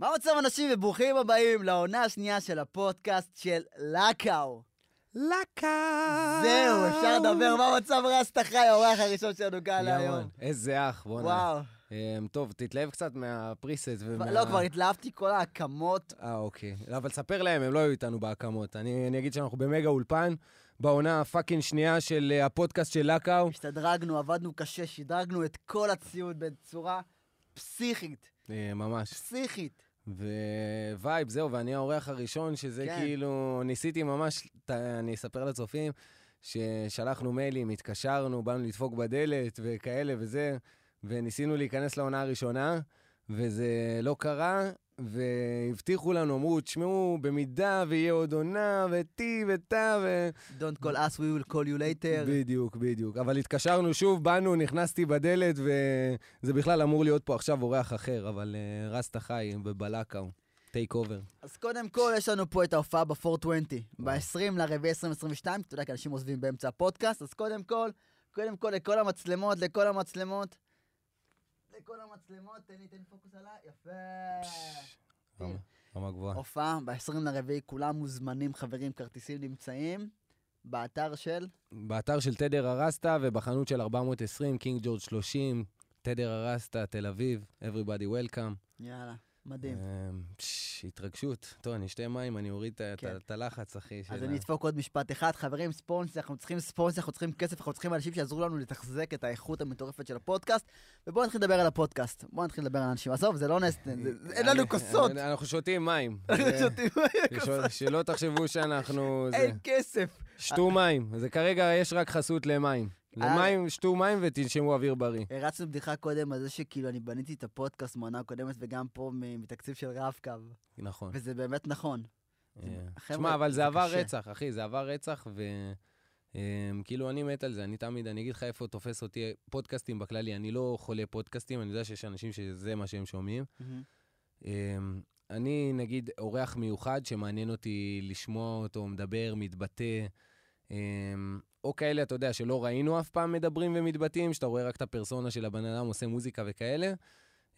מה מצב אנשים וברוכים הבאים לעונה השנייה של הפודקאסט של לקאו. לקה. זהו, אפשר לדבר, מה מצב רסטה חי, האורח הראשון שלנו כאן. יאמן, איזה אח, בוא'נה. וואו. אמ, טוב, תתלהב קצת מהפריסט ומה... לא, כבר התלהבתי כל ההקמות. אה, אוקיי. לא, אבל תספר להם, הם לא היו איתנו בהקמות. אני אני אגיד שאנחנו במגה אולפן, בעונה הפאקינג שנייה של אה, הפודקאסט של לקאו. השתדרגנו, עבדנו קשה, שדרגנו את כל הציוד בצורה פסיכית. אה, ממש. פסיכית. Vibe, זהו, ואני האורח הראשון, שזה כן. כאילו, ניסיתי ממש, ת- אני אספר לצופים, ששלחנו מיילים, התקשרנו, באנו לדפוק בדלת וכאלה וזה, וניסינו להיכנס לעונה הראשונה, וזה לא קרה, והבטיחו לנו, אמרו, תשמעו, במידה ויהיה עוד עונה, וטי וטה, ו... Don't call us, we will call you later. בדיוק, בדיוק. אבל התקשרנו שוב, באנו, נכנסתי בדלת, וזה בכלל אמור להיות פה עכשיו אורח אחר, אבל uh, רסטה חי בבלקאו, take over. אז קודם כל, יש לנו פה את ההופעה ב-420, ב-20 לרביעי 2022, אתה יודע, כי אנשים עוזבים באמצע הפודקאסט, אז קודם כל, קודם כל, לכל המצלמות, לכל המצלמות, לכל המצלמות, תן לי, תן פוקוס עליי, יפה. רמה- רמה גבוהה. הופעה ב-20 לרביעי, כולם מוזמנים, חברים, כרטיסים נמצאים באתר של... באתר של תדר הרסטה ובחנות של 420, קינג ג'ורג' 30, תדר הרסטה, תל אביב, everybody welcome. יאללה, מדהים. אמ, התרגשות. טוב, אני אשתה מים, אני אוריד את כן. הלחץ, אחי. אז אני אדפוק עוד משפט אחד. חברים, ספונסר, אנחנו צריכים ספונסר, אנחנו צריכים כסף, אנחנו צריכים אנשים שיעזרו לנו לתחזק את האיכות המטורפת של הפודקאסט. ובואו נתחיל לדבר על הפודקאסט. בואו נתחיל לדבר על אנשים. עזוב, זה לא נס... אין לנו כוסות. אנחנו שותים מים. שלא- תחשבו שאנחנו... אין כסף. שתו מים. זה כרגע יש רק חסות למים. אה. למים, שתו מים ותנשמו אוויר בריא. הרצנו בדיחה קודם על זה שכאילו אני בניתי את הפודקאסט מעונה קודמת וגם פה מתקציב של רב-קו. נכון. וזה באמת נכון. אה, תשמע, אבל זה עבר. רצח, אחי, זה עבר רצח, וכאילו אני מת על זה, אני תמיד, אני אגיד לך איפה תופס אותי פודקאסטים בכללי, אני לא חולה פודקאסטים, אני יודע שיש אנשים שזה מה שהם שומעים. אמ, אני, נגיד, אורח מיוחד שמעניין אותי לשמוע אותו מדבר, מתבטא, אמ, או כאלה, אתה יודע, שלא ראינו אף פעם מדברים ומתבטאים, שאתה רואה רק את הפרסונה של הבן אדם עושה מוזיקה וכאלה,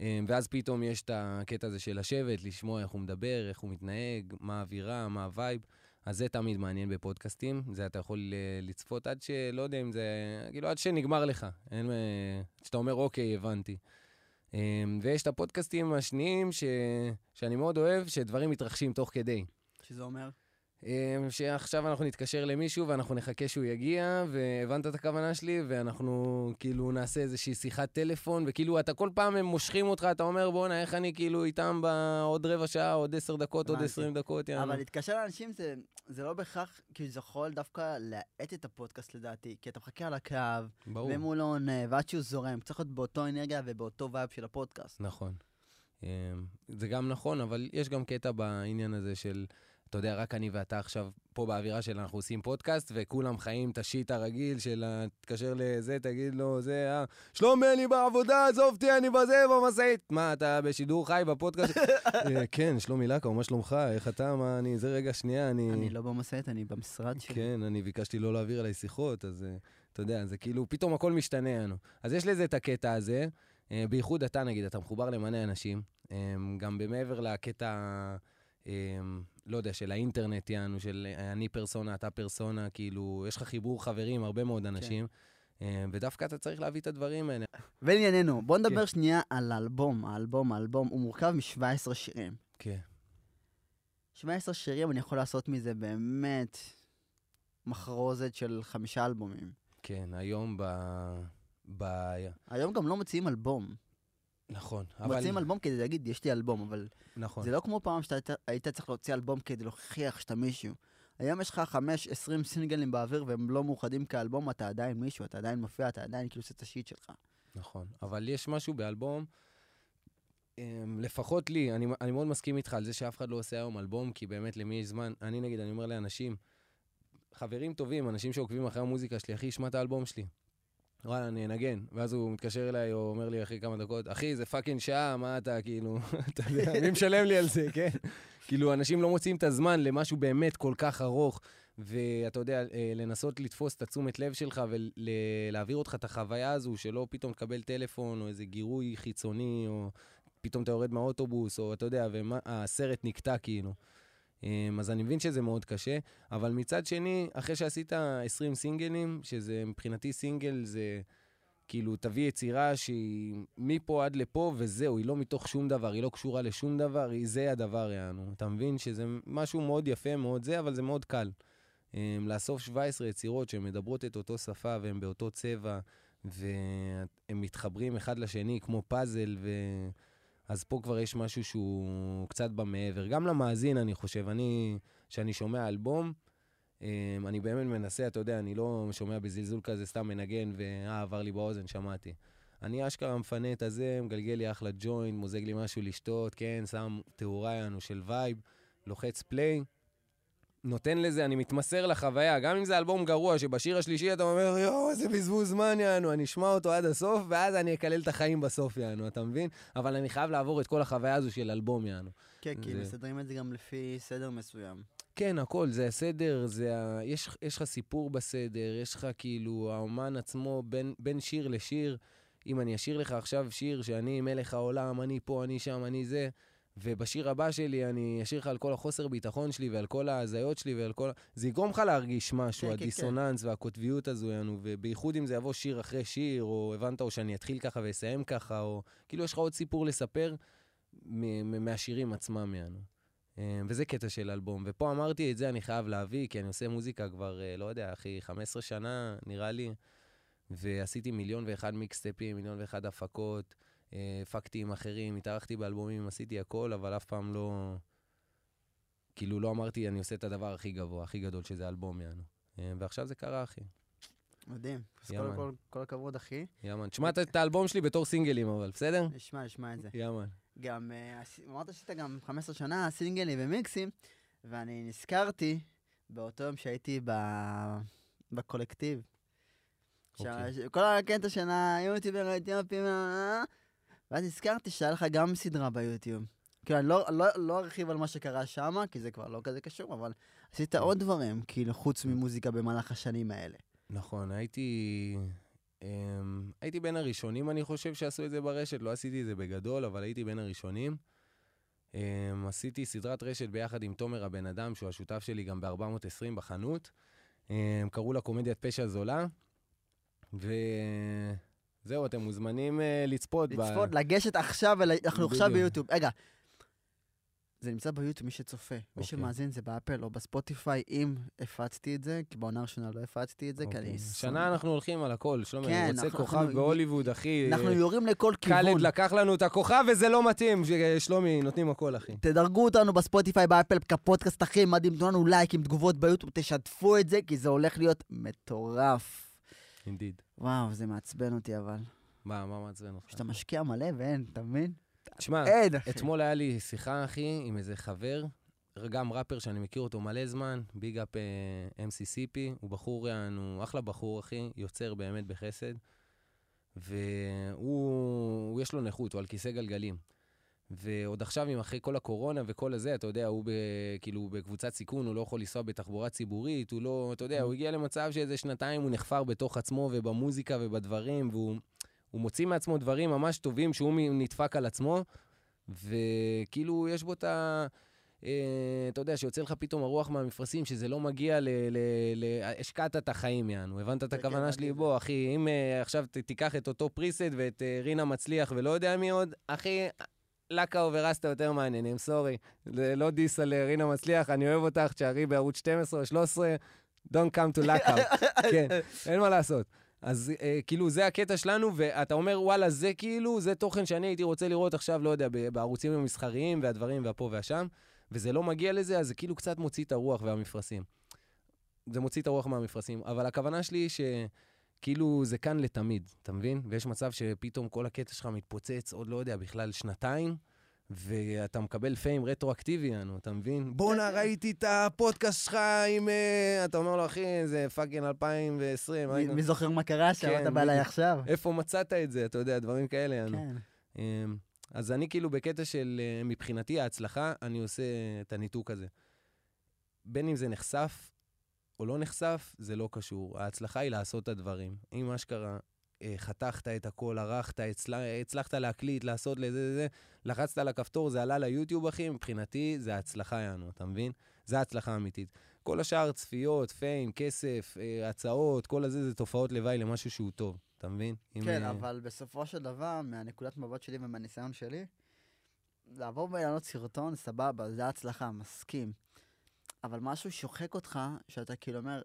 אמ, ואז פתאום יש את הקטע הזה של לשבת, לשמוע איך הוא מדבר, איך הוא מתנהג, מה האווירה, מה ה vibe. אז זה תמיד מעניין בפודקאסטים, זה אתה יכול אה, לצפות עד שלא יודע אם זה, כאילו עד שנגמר לך, אין, אה, שאתה אומר אוקיי, הבנתי. אמ, ויש את הפודקאסטים השניים ש... שאני מאוד אוהב, שדברים מתרחשים תוך כדי. שזה אומר? אמ, שעכשיו אנחנו נתקשר למישהו ואנחנו נחכה שהוא יגיע, והבנת את הכוונה שלי, ואנחנו כאילו נעשה איזושהי שיחת טלפון, וכאילו אתה כל פעם הם מושכים אותך, אתה אומר בואנה, איך אני כאילו איתם בעוד רבע שעה, עוד עשר דקות, עוד. עשרים דקות, יאללה. אבל להתקשר לאנשים זה, זה לא בהכרח, כאילו זה יכול דווקא להאט את הפודקאסט לדעתי, כי אתה מחכה על הקו, ברור. ואם הוא לא עונה, ועד שהוא זורם, צריך להיות באותו אנרגיה ובאותו vibe של הפודקאסט. נכון. אמ, זה גם נכון, אבל יש גם קטע בעניין הזה של, אתה יודע, רק אני ואתה עכשיו פה באווירה של אנחנו עושים פודקאסט, וכולם חיים את השיט הרגיל של תתקשר לזה, תגיד לו, זה, אה, שלומי, אני בעבודה, עזוב אותי, אני בזה, במשאית. מה, אתה בשידור חי בפודקאסט? "אה, כן, שלומי לקה, מה שלומך? איך אתה? מה, אני, זה רגע, שנייה, אני... אני לא במשאית, אני במשרד שלי. כן, אני ביקשתי לא להעביר עליי שיחות, אז אה, אתה יודע, זה כאילו, פתאום הכל משתנה לנו. אז יש לזה את הקטע הזה, אה, בייחוד אתה נגיד, אתה מחובר למלא אנשים, גם במעבר לקטע, לא יודע, של האינטרנט, יענו, של אה, אני פרסונה, אתה פרסונה, כאילו, יש לך חיבור חברים, הרבה מאוד אנשים. אה, ודווקא אתה צריך להביא את הדברים האלה. ולענייננו, בוא נדבר כן. שנייה על האלבום. האלבום, האלבום, הוא מורכב מ-17 שירים. כן. 17 שירים, אני יכול לעשות מזה באמת מחרוזת של חמישה אלבומים. כן, היום ב... ב... היום גם לא מוציאים אלבום. נכון, אבל... מוציאים אלבום כדי להגיד, יש לי אלבום, אבל נכון. זה לא כמו פעם שאתה היית- צריך להוציא אלבום כדי להוכיח שאתה מישהו. היום יש לך 5-20 סינגלים באוויר והם לא מאוחדים כאלבום, אתה עדיין מישהו, אתה עדיין מופיע, אתה עדיין כאילו עושה את השיט שלך. נכון, אבל יש משהו באלבום, אמ, לפחות לי, אני, אני מאוד מסכים איתך על זה שאף אחד לא עושה היום אלבום, כי באמת למי יש זמן, אני נגיד, אני אומר לאנשים, חברים טובים, אנשים שעוקבים אחרי המוזיקה שלי, אחי, שמע את האלבום שלי. וואלה, אני אנגן. ואז הוא מתקשר אליי, או אומר לי אחרי כמה דקות, אחי, זה fucking שעה, מה אתה, כאילו, אתה יודע, מי משלם לי על זה, כן? כאילו, אנשים לא מוצאים את הזמן למשהו באמת כל כך ארוך, ואתה יודע, אה, לנסות לתפוס את התשומת לב שלך ולהעביר אותך את החוויה הזו, שלא פתאום תקבל טלפון, או איזה גירוי חיצוני, או פתאום אתה יורד מהאוטובוס, או אתה יודע, והסרט נקטע כאילו. אמ, אז אני מבין שזה מאוד קשה, אבל מצד שני, אחרי שעשית 20 סינגלים, שזה מבחינתי סינגל זה כאילו, תביא יצירה שהיא מפה עד לפה וזהו, היא לא מתוך שום דבר, היא לא קשורה לשום דבר, היא זה הדבר, יענו. אתה מבין שזה משהו מאוד יפה, מאוד זה, אבל זה מאוד קל. אמ, לאסוף 17 יצירות שמדברות את אותו שפה והן באותו צבע, והם מתחברים אחד לשני כמו פאזל, ו... אז פה כבר יש משהו שהוא קצת במעבר. גם למאזין, אני חושב. אני, כשאני שומע אלבום, אמ, אני באמת מנסה, אתה יודע, אני לא שומע בזלזול כזה, סתם מנגן, ואה, עבר לי באוזן, שמעתי. אני אשכרה מפנה את הזה, מגלגל לי אחלה ג'וינט, מוזג לי משהו לשתות, כן, שם תאורה יענו של vibe, לוחץ play, נותן לזה, אני מתמסר לחוויה, גם אם זה אלבום גרוע, שבשיר השלישי אתה אומר, יואו, איזה בזבוז זמן, יענו, אני אשמע אותו עד הסוף, ואז אני אקלל את החיים בסוף, יענו, אתה מבין? אבל אני חייב לעבור את כל החוויה הזו של אלבום, יענו. כן, כי מסדרים את זה גם לפי סדר מסוים. כן, הכל, זה הסדר, זה ה... יש, יש לך סיפור בסדר, יש לך כאילו, האומן עצמו, בין, בין שיר לשיר, אם אני אשאיר לך עכשיו שיר שאני מלך העולם, אני פה, אני שם, אני זה, ובשיר הבא שלי אני אשאיר לך על כל החוסר ביטחון שלי ועל כל ההזיות שלי ועל כל... זה יגרום לך להרגיש משהו, כן, הדיסוננס כן, כן. והקוטביות הזו, יענו, ובייחוד אם זה יבוא שיר אחרי שיר, או הבנת, או שאני אתחיל ככה ואסיים ככה, או כאילו יש לך עוד סיפור לספר מהשירים עצמם, יענו. אה, וזה קטע של אלבום. ופה אמרתי, את זה אני חייב להביא, כי אני עושה מוזיקה כבר, אה, לא יודע, אחי, 15 שנה, נראה לי, ועשיתי מיליון ואחד מיקסטפים, מיליון ואחד הפקות. אה, הפקתי עם אחרים, התארחתי באלבומים, עשיתי הכל, אבל אף פעם לא... כאילו, לא אמרתי, אני עושה את הדבר הכי גבוה, הכי גדול, שזה אלבום, יענו. אה, ועכשיו זה קרה, אחי. מדהים. אז קודם כל, כל הכבוד, אחי. יאמן. תשמע את האלבום שלי בתור סינגלים, אבל, בסדר? נשמע, נשמע את זה. יאמן. גם, אה, אמרת שעשית גם 15 שנה סינגלים ומיקסים, ואני נזכרתי באותו יום שהייתי בקולקטיב. אוקיי. כל הקטע של היוטיובר האתיופים, ואז הזכרתי שהיה לך גם סדרה ביוטיוב. כאילו, אני לא, לא, לא ארחיב על מה שקרה שם, כי זה כבר לא כזה קשור, אבל עשית עוד דברים, כאילו, חוץ ממוזיקה במהלך השנים האלה. נכון, הייתי... Um, הייתי בין הראשונים, אני חושב, שעשו את זה ברשת. לא עשיתי את זה בגדול, אבל הייתי בין הראשונים. Um, עשיתי סדרת רשת ביחד עם תומר הבן אדם, שהוא השותף שלי גם ב-420 בחנות. Um, קראו לה קומדיית פשע זולה. ו... זהו, אתם מוזמנים uh, לצפות. לצפות, ב... לגשת עכשיו, אנחנו עכשיו ביוטיוב. רגע, זה נמצא ביוטיוב, מי שצופה. Okay. מי אוקיי. שמאזין זה באפל או בספוטיפיי, אם הפצתי את זה, כי בעונה הראשונה לא הפצתי את זה, okay. כי אני... אוקיי. שנה אנחנו הולכים על הכל, שלומי, כן, אני רוצה אנחנו, כוכב אנחנו, בהוליווד, אחי. אנחנו יורים לכל כיוון. קלד לקח לנו את הכוכב וזה לא מתאים, שלומי, נותנים הכל, אחי. תדרגו אותנו בספוטיפיי, באפל, כפודקאסט הכי מדהים, תנו לנו לייקים, תגובות ביוטיוב, תשתפו את זה, כי זה הולך להיות מטורף. indeed. וואו, זה מעצבן אותי אבל. מה, מה מעצבן אותך? שאתה משקיע מלא ואין, אתה מבין? תשמע, אתמול היה לי שיחה, אחי, עם איזה חבר, גם ראפר שאני מכיר אותו מלא זמן, ביג אפ MCCP, הוא בחור, הוא אחלה בחור, אחי, יוצר באמת בחסד, והוא, יש לו נכות, הוא על כיסא גלגלים. ועוד עכשיו, אם אחרי כל הקורונה וכל הזה, אתה יודע, הוא ב, כאילו בקבוצת סיכון, הוא לא יכול לנסוע בתחבורה ציבורית, הוא לא, אתה יודע, הוא הגיע למצב שאיזה שנתיים הוא נחפר בתוך עצמו ובמוזיקה ובדברים, והוא מוציא מעצמו דברים ממש טובים שהוא נדפק על עצמו, וכאילו יש בו את ה... אה, אתה יודע, שיוצא לך פתאום הרוח מהמפרשים, שזה לא מגיע ל... ל, ל השקעת את החיים, יענו. הבנת את כן, הכוונה כן, שלי? בוא, אחי, אם uh, עכשיו תיקח את אותו פריסט ואת uh, רינה מצליח ולא יודע מי עוד, אחי, לקאו ורסטה יותר מעניינים, סורי. זה לא דיס על רינה מצליח, אני אוהב אותך, תשארי בערוץ 12 או 13, Don't come to לקאו. כן, אין מה לעשות. אז אה, כאילו, זה הקטע שלנו, ואתה אומר, וואלה, זה כאילו, זה תוכן שאני הייתי רוצה לראות עכשיו, לא יודע, בערוצים המסחריים והדברים והפה והשם, וזה לא מגיע לזה, אז זה כאילו קצת מוציא את הרוח והמפרשים. זה מוציא את הרוח מהמפרשים. אבל הכוונה שלי היא ש... כאילו זה כאן לתמיד, אתה מבין? ויש מצב שפתאום כל הקטע שלך מתפוצץ עוד לא יודע, בכלל שנתיים, ואתה מקבל פיים רטרואקטיבי, אנו, אתה מבין? בואנה, ראיתי את הפודקאסט שלך עם... Uh, אתה אומר לו, אחי, זה fucking 2020. מי, מי זוכר מה קרה שם? כן, אתה בא אליי עכשיו. איפה מצאת את זה? אתה יודע, דברים כאלה. כן. Um, אז אני כאילו בקטע של, uh, מבחינתי, ההצלחה, אני עושה את הניתוק הזה. בין אם זה נחשף או לא נחשף, זה לא קשור. ההצלחה היא לעשות את הדברים. אם אשכרה אה, חתכת את הכל, ערכת, הצל... הצלחת להקליט, לעשות לזה, זה, לחצת על הכפתור, זה עלה ליוטיוב, אחי, מבחינתי זה הצלחה, יענו, אתה מבין? זה ההצלחה האמיתית. כל השאר, צפיות, פיים, כסף, אה, הצעות, כל הזה זה תופעות לוואי למשהו שהוא טוב, אתה מבין? אם, כן, אה, אבל בסופו של דבר, מהנקודת מבט שלי ומהניסיון שלי, לעבור ולעלות סרטון, סבבה, זה הצלחה, מסכים. אבל משהו שוחק אותך, שאתה כאילו אומר,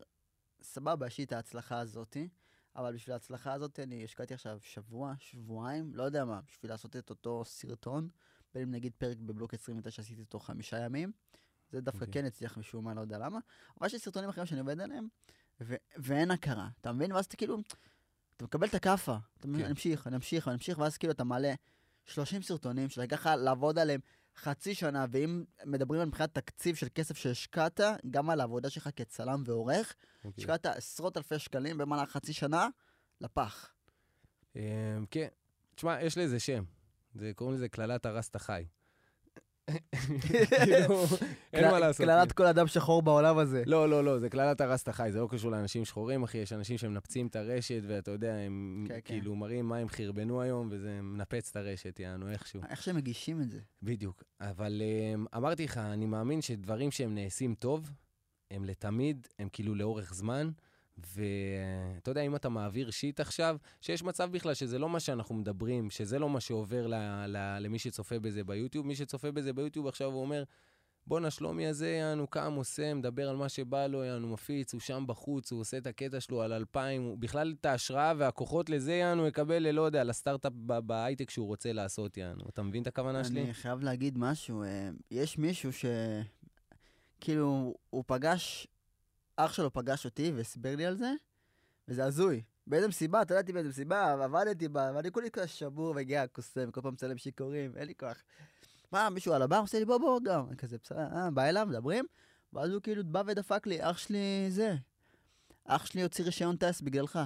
סבבה, יש לי את ההצלחה הזאתי, אבל בשביל ההצלחה הזאת אני השקעתי עכשיו שבוע, שבועיים, לא יודע מה, בשביל לעשות את אותו סרטון, בין אם נגיד פרק בבלוק 29 עשיתי אותו חמישה ימים, זה דווקא אוקיי. כן הצליח משום מה, לא יודע למה, אבל יש לי סרטונים אחרים שאני עובד עליהם, ו- ואין הכרה, אתה מבין? ואז אתה כאילו, אתה מקבל את הכאפה, אתה מבין? כן. אני אמשיך, אני אמשיך, אני אמשיך, ואז כאילו אתה מעלה 30 סרטונים שלקח לך לעבוד עליהם חצי שנה, ואם מדברים על מבחינת תקציב של כסף שהשקעת, גם על העבודה שלך כצלם ועורך, אוקיי. השקעת עשרות אלפי שקלים במהלך חצי שנה, לפח. אמ, כן, תשמע, יש לזה שם. זה, קוראים לזה קללת הרס את החי. כאילו, אין מה לעשות. קללת כל אדם שחור בעולם הזה. לא, לא, לא, זה קללת הרס את החי, זה לא קשור לאנשים שחורים, אחי, יש אנשים שמנפצים את הרשת, ואתה יודע, הם כן, כן. כאילו מראים מה הם חרבנו היום, וזה מנפץ את הרשת, יענו, איכשהו. איך שהם מגישים את זה. בדיוק. אבל אמ, אמרתי לך, אני מאמין שדברים שהם נעשים טוב, הם לתמיד, הם כאילו לאורך זמן, ואתה יודע, אם אתה מעביר שיט עכשיו, שיש מצב בכלל שזה לא מה שאנחנו מדברים, שזה לא מה שעובר ל- ל- למי שצופה בזה ביוטיוב, מי שצופה בזה ביוטיוב עכשיו הוא אומר, בואנה, שלומי הזה, יענו, קם, עושה, מדבר על מה שבא לו, יענו, מפיץ, הוא שם בחוץ, הוא עושה את הקטע שלו על אלפיים, הוא בכלל את ההשראה והכוחות לזה, יענו, יקבל, לא יודע, לסטארט-אפ בהייטק שהוא רוצה לעשות, יענו. אתה מבין את הכוונה שלי? אני חייב להגיד משהו, אה, יש מישהו ש... כאילו, הוא פגש, אח שלו פגש אותי והסביר לי על זה, וזה הזוי. באיזה מסיבה, אתה יודעת באיזה מסיבה, עבדתי בה, ואני כולי כזה שבור וגיע קוסם, כל פעם מצלם שיכורים, אין לי כוח. מה, מישהו על הבר עושה לי בוא בוא גם, אני כזה בסדר, אה, בא אליו, מדברים, ואז הוא כאילו בא ודפק לי, אח שלי זה, אח שלי הוציא רישיון טייס בגללך.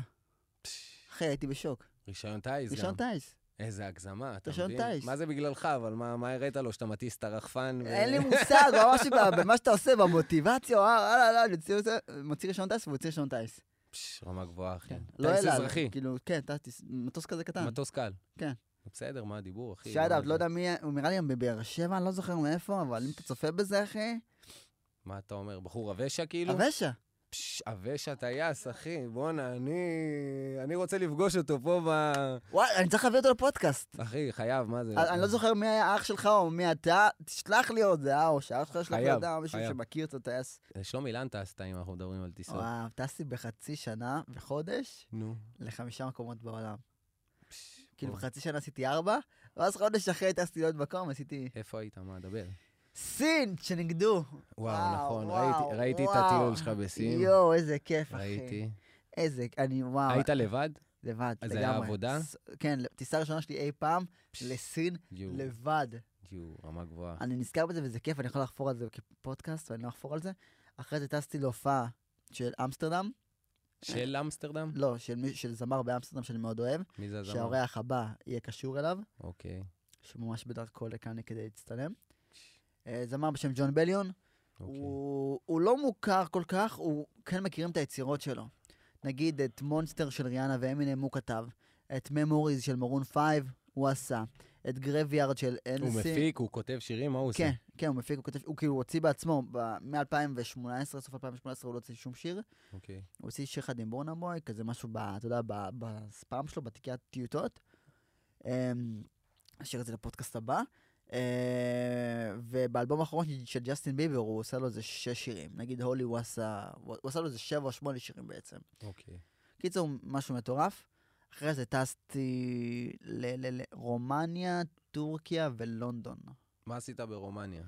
אחי, הייתי בשוק. רישיון טיס גם. רישיון טייס. איזה הגזמה, אתה מבין? טיס. מה זה בגללך, אבל מה מה הראית לו, שאתה מטיס את הרחפן? ו- אין לי מושג, ממש ב- במה שאתה עושה, במוטיבציה, וואלה, וואלה, וואלה, אני מוציא רישיון- טייס ומוציא רישיון טייס. פש, רמה גבוהה, אחי. לא טיס אל על, אזרחי, כאילו, כן, טייס, מטוס כזה קטן. מטוס קל. כן. בסדר, מה הדיבור, אחי? שאט זה? לא יודע מי, הוא נראה לי גם בבאר שבע, אני לא זוכר מאיפה, אבל אם אתה צופה בזה, אחי, מה אתה אומר, בחור אבשה כאילו? אבשה. פש, אבשה טייס, אחי, בואנה, אני... אני רוצה לפגוש אותו פה ב... וואי, אני צריך להביא אותו לפודקאסט. אחי, חייב, מה זה? אני לא זוכר מי היה אח שלך או מי אתה, תשלח לי עוד, אה, או שאח שלך ישלח לי אה, מישהו. שמכיר את הטייס. שלומי, לאן טסת אם אנחנו מדברים על טיסות? וואו, טסתי בחצי שנה וחודש נו. לחמישה מקומות בעולם. כאילו. בחצי שנה עשיתי ארבע, ואז חודש אחרי טסתי לעוד מקום, עשיתי איפה היית? מה, דבר. סין, שנגדו. וואו, נכון, וואו, ראיתי- ראיתי את וואו. הטיול שלך בסין. יואו, איזה כיף, אחי. ראיתי. איזה, אני, וואו. היית לבד? לבד, אז לגמרי. זה היה עבודה? ס- כן, טיסה ראשונה שלי אי פעם פש, לסין יו, לבד. יו, רמה גבוהה. אני נזכר בזה וזה כיף, אני יכול לחפור על זה כפודקאסט, ואני לא אחפור על זה. אחרי זה טסתי להופעה של אמסטרדם, של אמסטרדם? לא, של, מי- של זמר באמסטרדם שאני מאוד אוהב, מי זה הזמר? שהאורח הבא יהיה קשור אליו, אוקיי. שממש בדרכו לכאן כדי להצטלם. אה, זמר בשם ג'ון בליון, אוקיי. הוא, הוא לא מוכר כל כך, הוא כן מכירים את היצירות שלו. נגיד את Monster של ריאנה ואמינם הוא כתב, את Memories של מרון פייב הוא עשה, את Graveyard של Halsey. הוא מפיק, הוא כותב שירים, מה הוא עושה? כן, כן, הוא מפיק, הוא כותב, הוא כאילו הוציא בעצמו, מ-2018, סוף 2018 הוא לא הוציא שום שיר. אוקיי. הוא הוציא שיר אחד עם ברנה בוי, כזה משהו, ב, אתה יודע, בספאם שלו, בתיקי הטיוטות. אמ, אשאיר את זה לפודקאסט הבא. אה, ובאלבום האחרון של ג'סטין ביבר הוא עושה לו איזה שש שירים. נגיד Holy הוא עשה, הוא עשה לו איזה שבע או שמונה שירים בעצם. אוקיי. קיצור, משהו מטורף. אחרי זה טסתי לרומניה, טורקיה ולונדון. מה עשית ברומניה?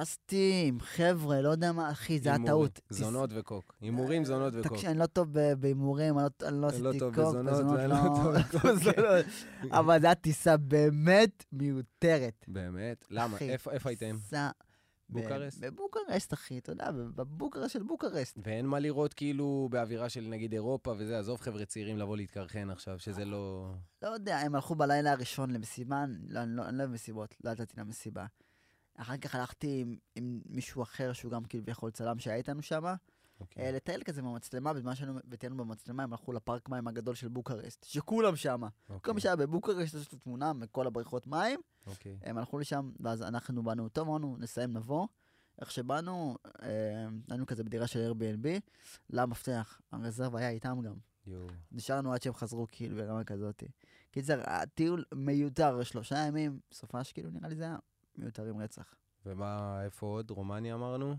טסתי עם חבר'ה, לא יודע מה, אחי, זה היה. טעות. זונות וקוק. הימורים, זונות וקוק. תקשיב, אני לא טוב בהימורים, אני לא- לא לא עשיתי קוק, בזונות לא. בזונות. אבל זו הייתה טיסה באמת מיותרת. באמת? למה? איפה הייתם? טיסה ב- בוקרשט? בבוקרשט, אחי, אתה יודע, בבוקרשט של בוקרשט. ואין מה לראות כאילו באווירה של נגיד אירופה וזה, עזוב חבר'ה צעירים לבוא להתקרחן עכשיו, שזה לא... לא יודע, הם הלכו בלילה הראשון למסיבה, לא, אני לא אני לא אוהב מסיבות, לא יצאתי למסיבה. אחר כך הלכתי עם, עם מישהו אחר שהוא גם כביכול צלם שהיה איתנו שם, אוקיי. אה, לטייל כזה במצלמה, בזמן שהיינו וטיילנו במצלמה, הם הלכו לפארק מים הגדול של בוקרשט, שכולם שמה. כל אוקיי, מי שהיה בבוקרשט, יש לו תמונה מכל הבריכות מים, אוקיי. הם הלכו לשם, ואז אנחנו באנו, טוב, אמרנו, נסיים, נבוא. איך שבאנו, אה, היינו כזה בדירה של Airbnb, למפתח, הרזרבה היה איתם גם. יואו. נשארנו עד שהם חזרו, כאילו, ברמה כזאת. קיצר, הטיול מיותר, שלושה ימים, סופש, כאילו, נראה לי זה היה מיותרים רצח. ומה, איפה עוד? רומניה אמרנו?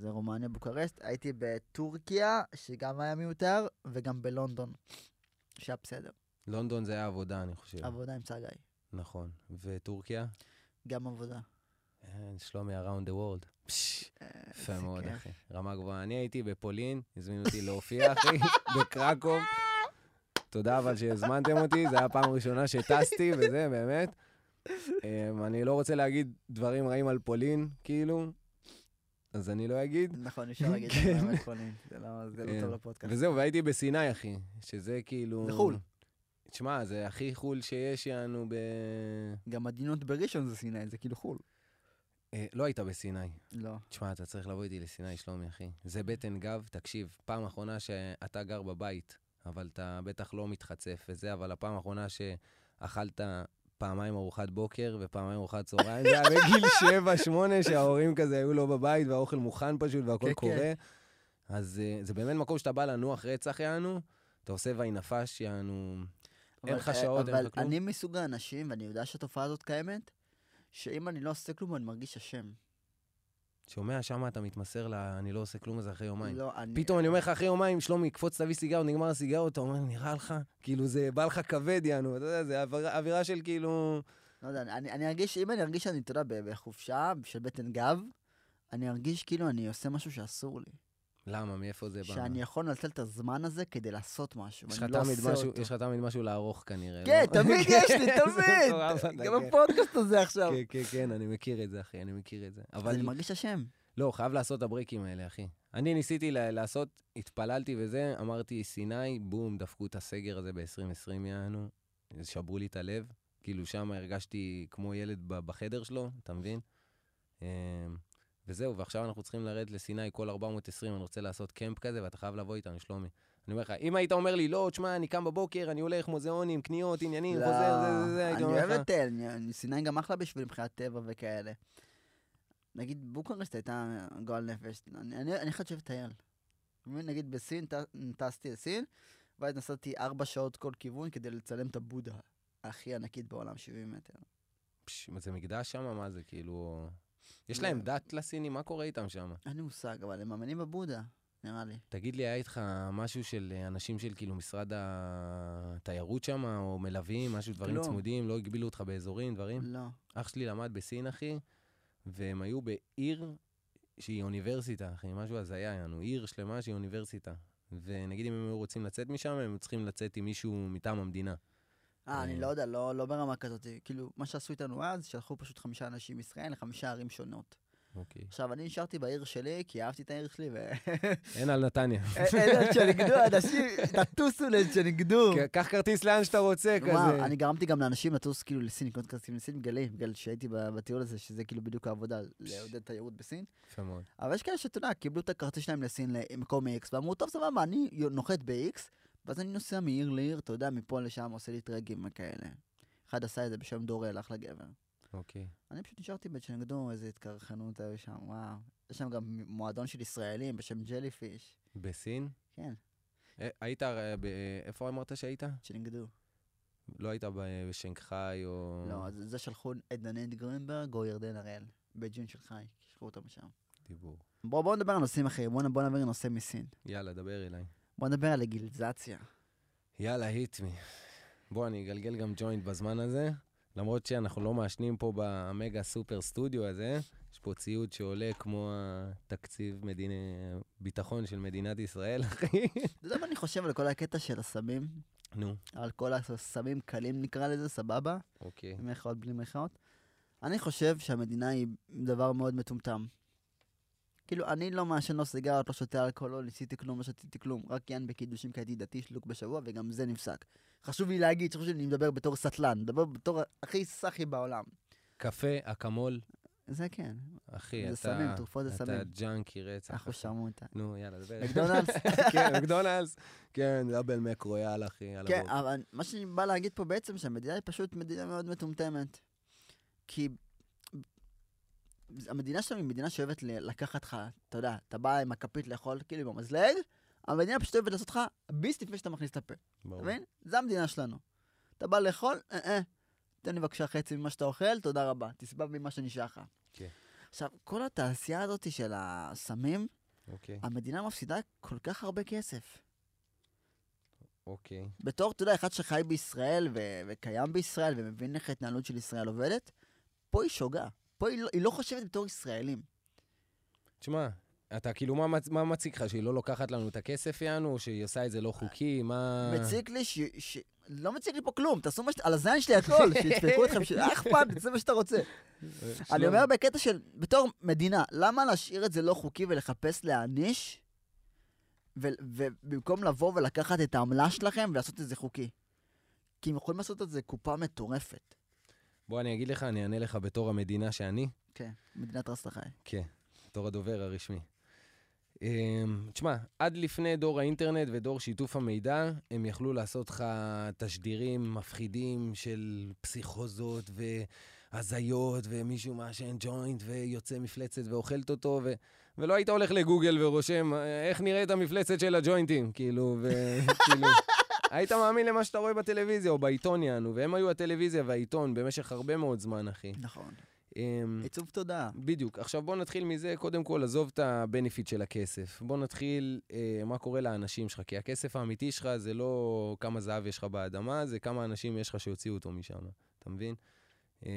זה רומניה, בוקרשט. הייתי בטורקיה, שגם היה מיותר, וגם בלונדון, שהיה בסדר. לונדון זה היה עבודה, אני חושב. עבודה עם צגאי. נכון. וטורקיה? גם עבודה. אה, שלומי around the world. אה, יפה איזה מאוד. אחי. רמה גבוהה. אני הייתי בפולין, הזמינו אותי להופיע, אחי, בקרקוב. תודה אבל שהזמנתם אותי, זו הייתה הפעם הראשונה שטסתי, וזה, באמת. אמ, אני לא רוצה להגיד דברים רעים על פולין, כאילו, אז אני לא אגיד. נכון, אפשר להגיד. את זה בפולין. זה לא לא כן. טוב לפודקאסט. וזהו, והייתי בסיני, אחי, שזה כאילו... זה חו"ל. תשמע, זה הכי חו"ל שיש, יענו ב... גם מדינות בראשון זה סיני, זה כאילו חו"ל. אה, לא היית בסיני. לא. תשמע, אתה צריך לבוא איתי לסיני, שלומי, אחי. זה בטן גב, תקשיב, פעם אחרונה שאתה גר בבית, אבל אתה בטח לא מתחצף וזה, אבל הפעם האחרונה שאכלת פעמיים ארוחת בוקר ופעמיים ארוחת צהריים, זה היה בגיל 7-8, שההורים כזה היו לא בבית והאוכל מוכן פשוט והכל כן, קורה. כן. אז אה, זה באמת מקום שאתה בא לנוח רצח, יענו, אתה עושה ואי נפש, יענו... אין אבל- לך שעות, אין אבל לך כלום? אני מסוג האנשים, ואני יודע שהתופעה הזאת קיימת, שאם אני לא עושה כלום, אני מרגיש אשם. שומע, שמה אתה מתמסר ל... אני לא עושה כלום, אז אחרי יומיים. לא, אני... פתאום אני אומר לך אחרי יומיים, שלומי, קפוץ תביא סיגר, נגמר הסיגר, אתה אומר, נראה לך? כאילו, זה בא לך כבד, יענו, אתה יודע, זה אווירה- אווירה של כאילו... לא יודע, אני, אני ארגיש, אם אני ארגיש שאני, אתה יודע, בחופשה של בטן גב, אני ארגיש כאילו אני עושה משהו שאסור לי. למה? מאיפה זה בא? שאני יכול לנצל את הזמן הזה כדי לעשות משהו, יש לך ואני לא תמיד עושה משהו- אותו. יש לך תמיד משהו לערוך כנראה. כן, לא? תמיד יש לי, זה תמיד! גם כן. בפודקאסט הזה עכשיו. כן, כן, כן, אני מכיר את זה, אחי, אני מכיר את זה. אבל אני מרגיש אשם. לא, חייב לעשות את הבריקים האלה, אחי. אני ניסיתי לעשות, התפללתי וזה, אמרתי, סיני, בום, דפקו את הסגר הזה ב-2020, יענו. שברו לי את הלב. כאילו, שם הרגשתי כמו ילד בחדר שלו, אתה מבין? וזהו, ועכשיו אנחנו צריכים לרדת לסיני כל 420, אני רוצה לעשות קמפ כזה, ואתה חייב לבוא איתנו, שלומי. אני אומר לך, אם היית אומר לי, לא, תשמע, אני קם בבוקר, אני הולך, מוזיאונים, קניות, עניינים, לא, חוזר, זה, זה, זה, הייתי אני אומר אוהב לך, אני- אני- סיני גם אחלה בשביל מבחינת טבע וכאלה. נגיד בוקרשט הייתה גועל נפש, אני- אני אני חושב לטייל. נגיד בסין, ט- טסתי לסין, ואז נסעתי ארבע שעות כל כיוון כדי לצלם את הבודה הכי ענקית בעולם, 70 מטר. פש, זה מקדש שם? מה זה, כאילו... יש לא. להם דת לסינים? מה קורה איתם שם? אין לי מושג, אבל הם מאמינים בבודה, נראה לי. תגיד לי, היה איתך משהו של אה, אנשים של כאילו משרד התיירות שם, או מלווים, משהו, דברים כלום. צמודים, לא הגבילו אותך באזורים, דברים? לא. אח שלי למד בסין, אחי, והם היו בעיר שהיא אוניברסיטה, אחי, משהו הזיה, יענו, עיר שלמה שהיא אוניברסיטה. ונגיד אם הם היו רוצים לצאת משם, הם צריכים לצאת עם מישהו מטעם המדינה. אה, אני אה. לא יודע, לא לא ברמה כזאת. כאילו, מה שעשו איתנו אז, שלחו פשוט חמישה אנשים מישראל לחמישה ערים שונות. אוקיי. עכשיו, אני נשארתי בעיר שלי, כי אהבתי את העיר שלי, ו... אין על נתניה. אלה שנגדו, אנשים, תטוסו לאלה שנגדו. ק- קח כרטיס לאן שאתה רוצה, מה, כזה. אני גרמתי גם לאנשים לטוס כאילו לסין, לקנות כרטיסים לסין בגלל בגלל שהייתי בטיול הזה, שזה כאילו בדיוק העבודה, לעודד תיירות בסין. יפה מאוד. אבל יש כאלה שאתה יודע, קיבלו את הכרטיס שלהם לסין למקום X, ואמרו, טוב, סבבה, אני נוחת ב-X, ואז אני נוסע מעיר לעיר, אתה יודע, מפה לשם, עושה לי טרגים וכאלה. אחד עשה את זה בשם דורל, אחלה גבר. אוקיי. אני פשוט נשארתי בצ'נגדו, איזה התקרחנות היו שם, וואו. יש שם גם מועדון של ישראלים בשם ג'לי פיש. בסין? כן, אה, היית, איפה אמרת שהיית? צ'נגדו. לא היית בשנגחאי או... לא, זה שלחו את דנית גרינברג או ירדן הראל, בג'ון של חי, שלחו אותם משם. דיבור. בוא, בוא נדבר על נושאים אחרים, בוא, נ- בוא נדבר על נושא מסין. יאללה, דבר אליי. בוא נדבר על לגיליזציה. יאללה, היט מי. בוא, אני אגלגל גם ג'וינט בזמן הזה. למרות שאנחנו לא מעשנים פה במגה סופר סטודיו הזה, יש פה ציוד שעולה כמו התקציב מדיני... ביטחון של מדינת ישראל, אחי. אתה יודע מה אני חושב על כל הקטע של הסמים? נו, על כל הסמים קלים נקרא לזה, סבבה? אוקיי. במירכאות בלי מירכאות. אני חושב שהמדינה היא דבר מאוד מטומטם. כאילו, אני לא מעשן לא סיגרות, לא שותה אלכוהול, לא ניסיתי כלום, לא שתיתי כלום, רק יען בקידושים כי הייתי דתי שלוק בשבוע, וגם זה נפסק. חשוב לי להגיד, חשוב לי, אני מדבר בתור סטלן, מדבר בתור הכי סאחי בעולם. קפה, אקמול, זה כן. אחי, זה אתה... סמים, תרופות זה סמים. אתה ג'אנקי רצח. אנחנו אחי. שרמוטה. נו, יאללה, דבר. מקדונלדס? כן, מקדונלדס. כן, דאבל מק רויאל, אחי, על כן. אבל מה שאני בא להגיד פה בעצם, שהמדינה היא פשוט מדינה מאוד מטומטמת. כי המדינה שלנו היא מדינה שאוהבת לקחת לך, אתה יודע, אתה בא עם הכפית לאכול, כאילו עם המזלג, המדינה פשוט אוהבת לעשות לך ביס לפני שאתה מכניס את הפה. אתה. מבין? זה המדינה שלנו. אתה בא לאכול, אה אה, תן לי בבקשה חצי ממה שאתה אוכל, תודה רבה. תסבב ממה שנשאר לך. כן. עכשיו, כל התעשייה הזאת של הסמים, אוקיי, המדינה מפסידה כל כך הרבה כסף. אוקיי. בתור, אתה יודע, אחד שחי בישראל ו- וקיים בישראל ומבין איך ההתנהלות של ישראל עובדת, פה היא שוגה. פה היא לא, היא לא חושבת בתור ישראלים. תשמע, אתה כאילו, מה מה מציק לך? שהיא לא לוקחת לנו את הכסף, יענו? שהיא עושה את זה לא חוקי? מה... מציק לי ש... ש... לא מציק לי פה כלום, תעשו מה ש... על הזין שלי הכל, שידפקו אתכם, ש... אה, אכפת, זה מה שאתה רוצה. אני אומר בקטע של, בתור מדינה, למה להשאיר את זה לא חוקי ולחפש להעניש, ובמקום לבוא ולקחת את העמלה שלכם ולעשות את זה חוקי? כי הם יכולים לעשות את זה קופה מטורפת. בוא, אני אגיד לך, אני אענה לך בתור המדינה שאני. כן, מדינת רסט החי. כן, בתור הדובר הרשמי. אמ, תשמע, עד לפני דור האינטרנט ודור שיתוף המידע, הם יכלו לעשות לך תשדירים מפחידים של פסיכוזות והזיות, ומישהו מעשן ג'וינט ויוצא מפלצת ואוכלת אותו, ו... ולא היית הולך לגוגל ורושם, איך נראית המפלצת של הג'וינטים, כאילו, וכאילו... היית מאמין למה שאתה רואה בטלוויזיה או בעיתון, יענו, והם היו הטלוויזיה והעיתון במשך הרבה מאוד זמן, אחי. נכון. אמ, עיצוב תודעה. בדיוק. עכשיו בוא נתחיל מזה, קודם כל, עזוב את הבנפיט של הכסף. בוא נתחיל אה, מה קורה לאנשים שלך, כי הכסף האמיתי שלך זה לא כמה זהב יש לך באדמה, זה כמה אנשים יש לך שיוציאו אותו משם, אתה מבין? אה,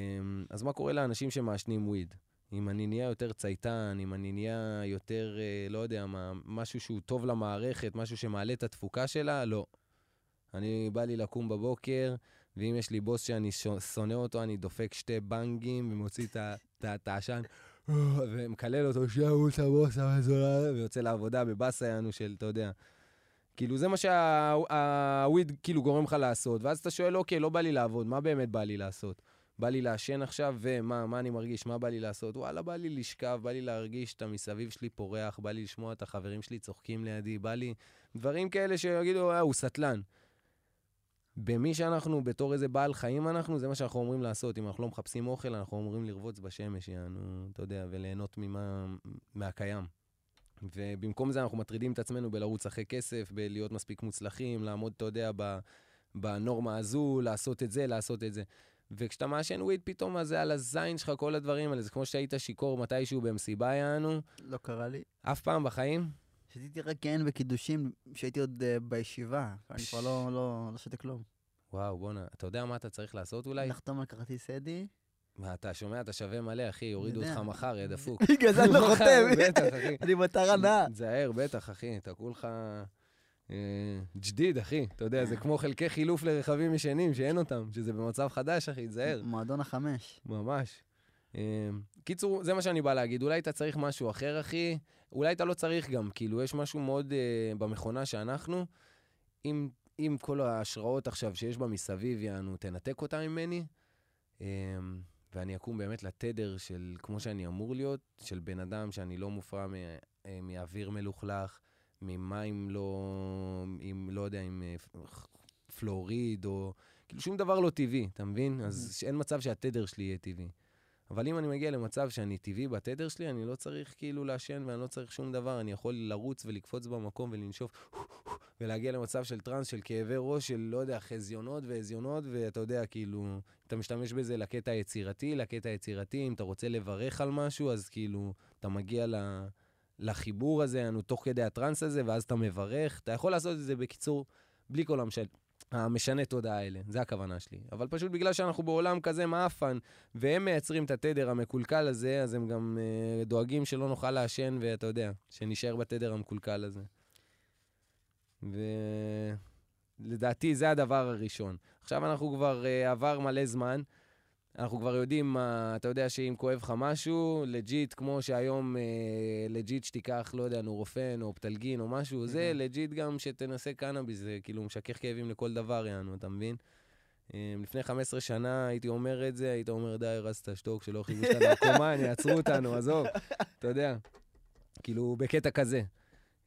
אז מה קורה לאנשים שמעשנים וויד? אם אני נהיה יותר צייתן, אם אני נהיה יותר, אה, לא יודע מה, משהו שהוא טוב למערכת, משהו שמעלה את התפוקה שלה, לא. אני, בא לי לקום בבוקר, ואם יש לי בוס שאני שונא אותו, אני דופק שתי בנגים ומוציא את העשן, ומקלל אותו, את הבוס המזולה, ויוצא לעבודה בבאסה יענו של, אתה יודע. כאילו, זה מה שהוויד כאילו גורם לך לעשות, ואז אתה שואל, אוקיי, לא בא לי לעבוד, מה באמת בא לי לעשות? בא לי לעשן עכשיו, ומה, מה אני מרגיש, מה בא לי לעשות? וואלה, בא לי לשכב, בא לי להרגיש את המסביב שלי פורח, בא לי לשמוע את החברים שלי צוחקים לידי, בא לי דברים כאלה שיגידו, אה, הוא סטלן. במי שאנחנו, בתור איזה בעל חיים אנחנו, זה מה שאנחנו אומרים לעשות. אם אנחנו לא מחפשים אוכל, אנחנו אומרים לרבוץ בשמש, יענו, אתה יודע, וליהנות ממה, מהקיים. ובמקום זה אנחנו מטרידים את עצמנו בלרוץ אחרי כסף, בלהיות מספיק מוצלחים, לעמוד, אתה יודע, בנורמה הזו, לעשות את זה, לעשות את זה. וכשאתה מעשן וויד, פתאום אז זה על הזין שלך, כל הדברים האלה. זה כמו שהיית שיכור מתישהו במסיבה, יענו, לא קרה לי. אף פעם בחיים. שתיתי רק כן בקידושים כשהייתי עוד אה, בישיבה. אני כבר לא- לא לא שותה כלום. וואו, בואנה, אתה יודע מה אתה צריך לעשות אולי? לחתום על כרטיס אדי. מה, אתה שומע, אתה שווה מלא, אחי, יורידו. אותך מחר, יא דפוק. בגלל זה אני לא חותם. בטח, אחי. אני מטרה נעה. תזהר, בטח, אחי, אתה כולך אה, ג'דיד, אחי. אתה יודע, זה כמו חלקי חילוף לרכבים ישנים, שאין אותם, שזה במצב חדש, אחי, תזהר. מועדון החמש. ממש. אה, קיצור, זה מה שאני בא להגיד. אולי אתה צריך משהו אחר, אחי. אולי אתה לא צריך גם. כאילו, יש משהו מאוד אה, במכונה שאנחנו, אם, אם כל ההשראות עכשיו שיש בה מסביב, יענו, תנתק אותה ממני, אה, ואני אקום באמת לתדר של, כמו שאני אמור להיות, של בן אדם שאני לא מופרע מ, אה, מאוויר מלוכלך, ממים לא, עם, לא יודע, עם אה, פלוריד, או... כאילו, שום דבר לא טבעי, אתה מבין? אז אין מצב שהתדר שלי יהיה טבעי. אבל אם אני מגיע למצב שאני טבעי בתדר שלי, אני לא צריך כאילו לעשן ואני לא צריך שום דבר, אני יכול לרוץ ולקפוץ במקום ולנשוף ולהגיע למצב של טראנס, של כאבי ראש, של לא יודע, חזיונות והזיונות, ואתה יודע, כאילו, אתה משתמש בזה לקטע היצירתי, לקטע היצירתי, אם אתה רוצה לברך על משהו, אז כאילו, אתה מגיע ל... לחיבור הזה, אנו תוך כדי הטראנס הזה, ואז אתה מברך. אתה יכול לעשות את זה בקיצור, בלי כל המשל... המשנה תודעה האלה, זה הכוונה שלי. אבל פשוט בגלל שאנחנו בעולם כזה מעפן, והם מייצרים את התדר המקולקל הזה, אז הם גם uh, דואגים שלא נוכל לעשן, ואתה יודע, שנשאר בתדר המקולקל הזה. ולדעתי זה הדבר הראשון. עכשיו אנחנו כבר uh, עבר מלא זמן, אנחנו כבר יודעים אתה יודע שאם כואב לך משהו, legit, כמו שהיום אה, legit שתיקח, לא יודע, נורופן או אופטלגין או משהו, זה מהמם. legit גם שתנסה קנאביס, זה כאילו משכך כאבים לכל דבר, יענו, אתה מבין? אה, לפני 15 שנה הייתי אומר את זה, היית אומר, די, הרסת, שתוק, שלא יחייבו שאתה נרקומן, יעצרו אותנו, עזוב, אתה יודע. כאילו, בקטע כזה.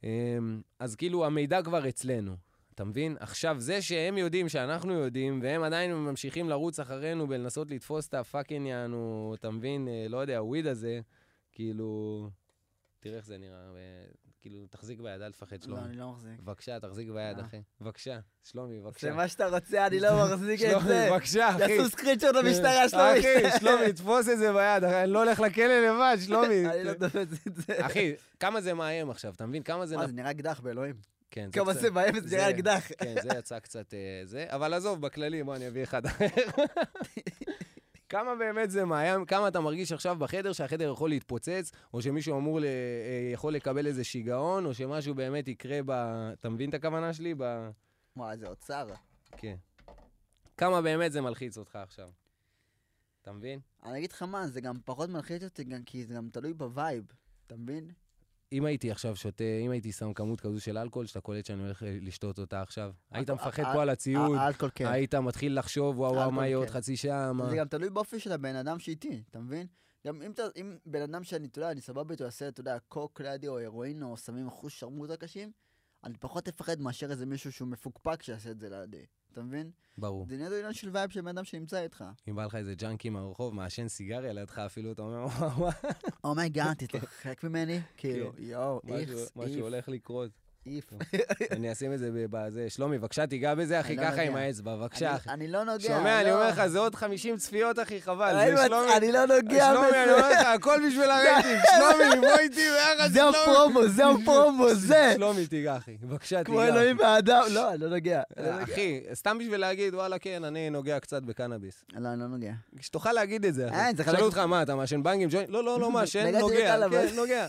אה, אז כאילו, המידע כבר אצלנו, אתה מבין? עכשיו, זה שהם יודעים שאנחנו יודעים, והם עדיין ממשיכים לרוץ אחרינו ולנסות לתפוס את ה fucking יענו, אתה מבין? אה, לא יודע, ה weed הזה, כאילו... תראה איך זה נראה. אה, כאילו, תחזיק ביד, אל תפחד, לא, שלומי. אני לא מחזיק. בבקשה, תחזיק ביד, אה. אחי. בבקשה, שלומי, זה בבקשה. מה שאתה רוצה, אני לא מחזיק את שלומי, זה. בבקשה, אחי. יעשו סקרינצ'וט למשטרה, שלומי. אחי, שלומי, תפוס את זה ביד, אני לא הולך לכלא לבד, שלומי. אני לא תופס את זה. אחי, כמה זה מאיים עכשיו, אתה מבין? כמה זה... מה, זה נראה אקדח באלוהים. כן, כמה זה זה נראה אקדח. כן, זה יצא קצת אה, זה, אבל עזוב, בכללי, בוא, אני אביא אחד אחר. כמה באמת זה מאיים, כמה אתה מרגיש עכשיו בחדר שהחדר יכול להתפוצץ, או שמישהו אמור, ל... אה, יכול לקבל איזה שיגעון, או שמשהו באמת יקרה ב... אתה מבין את הכוונה שלי? ב... וואי, איזה אוצר. כן. כמה באמת זה מלחיץ אותך עכשיו. אתה מבין? אני אגיד לך מה, זה גם פחות מלחיץ אותי, גם כי זה גם תלוי ב vibe. אתה מבין? אם הייתי עכשיו שותה, אם הייתי שם כמות כזו של אלכוהול, שאתה קולט שאני הולך לשתות אותה עכשיו, היית ה- מפחד ה- פה על הציוד, האלכוהול כן. היית מתחיל לחשוב, וואו, וואו, מה יהיה עוד כן. חצי שעה, מה... זה גם תלוי באופי של הבן אדם שאיתי, אתה מבין? גם אם, בן אדם שאני, אתה יודע, אני סבבה איתו, יעשה, אתה יודע, קוק לידי או הרואין או סמים אחוז שרמוטה קשים, אני פחות אפחד מאשר איזה מישהו שהוא מפוקפק שיעשה את זה לידי, אתה מבין? ברור. זה נהיה עניין של vibe של בן אדם שנמצא איתך. אם בא לך איזה ג'אנקי מהרחוב, מעשן סיגריה לידך אפילו, אתה אומר, וואו, וואו, oh my god, תתרחק ממני, כאילו, יואו, משהו- אופס, משהו הולך לקרות. איף. אני אשים את זה בזה. שלומי, בבקשה, תיגע בזה, אחי, לא ככה עם. האצבע, בבקשה, אני- לא נוגע, שומע, אני לא. אומר לך, זה עוד 50 צפיות, אחי, חבל. שלומי, אני לא נוגע שלומי, אני אומר בזה. לך, הכל בשביל הרייטינג. שלומי, בוא איתי ביחד, זה. הפרומו, זה הפרומו, זה. שלומי, תיגע, אחי. בבקשה, כמו תיגע. אלוהים והאדם. לא, אני לא נוגע. לא. אחי, סתם בשביל להגיד, וואלה, כן, אני נוגע קצת בקנאביס. לא, אני לא נוגע. שתוכל להגיד את זה, אחי. זה שאלו אותך, מה, אתה מעשן בנגים? לא, לא, לא מעשן, נוגע.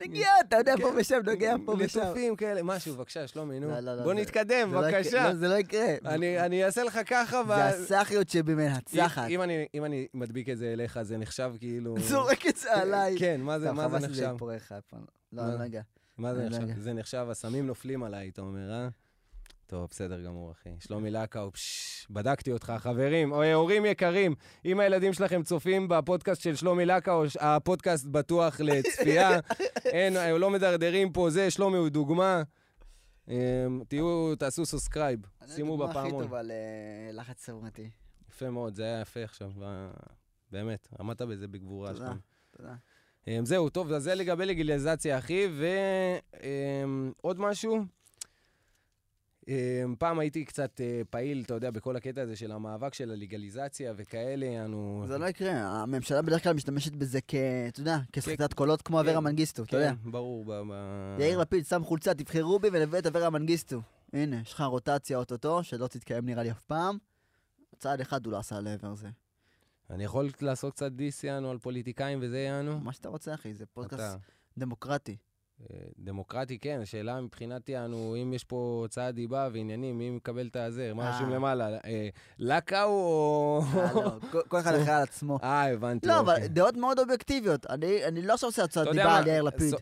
בקנאביס. כן. נגיע, אתה יודע, פה כן. ושם, נוגע פה ושם. ליטופים כאלה, משהו, בבקשה, שלומי, נו. לא, לא, לא, בוא זה- נתקדם, זה בבקשה. זה לא יקרה. אני אני אעשה לך ככה, זה ו... הסאחיות שבי מנצחת. אם אני- אם אני מדביק את זה אליך, זה נחשב כאילו... זורק את זה עליי. כן, מה זה זה נחשב? לא, לא יודע. מה זה נחשב? זה נחשב, הסמים נופלים עליי, אתה אומר, אה? טוב, בסדר גמור, אחי. שלומי לקאו, בדקתי אותך, חברים. או הורים יקרים, אם הילדים שלכם צופים בפודקאסט של שלומי לקאו, הפודקאסט בטוח לצפייה. אין, לא מדרדרים פה, זה, שלומי הוא דוגמה. אמ, תהיו, תעשו subscribe, שימו אני הדוגמה הכי בפעמון. טובה ללחץ סברתי. יפה מאוד, זה היה יפה עכשיו, ב- באמת, עמדת בזה בגבורה. תודה. תודה. אמ, זהו, טוב, אז זה לגבי לגליזציה, אחי, ועוד משהו. אמ, פעם הייתי קצת אה, פעיל, אתה יודע, בכל הקטע הזה של המאבק של הלגליזציה וכאלה, אנו... זה לא יקרה, הממשלה בדרך כלל משתמשת בזה כ... אתה יודע, כסחיטת קולות כמו אברה מנגיסטו, אתה יודע. כן, ברור. יאיר לפיד שם חולצה, תבחרו בי ולביא את אברה מנגיסטו. הנה, יש לך רוטציה אוטוטו, שלא תתקיים נראה לי אף פעם. צעד אחד הוא לא עשה לעבר זה. אני יכול לעשות קצת דיס, יענו, על פוליטיקאים וזה, יענו? מה שאתה רוצה, אחי, זה פודקאסט. דמוקרטי. אה, דמוקרטי, כן, השאלה מבחינת יענו, אם יש פה הוצאת דיבה ועניינים, מי מקבל את הזה, מה אה. רשום למעלה? אה, לקאו או... אה, לא, כל- אחד אחראי על עצמו. אה, הבנתי, לא, אבל אוקיי. דעות מאוד אובייקטיביות. אני לא עכשיו עושה הצעת דיבה על יאיר לפיד.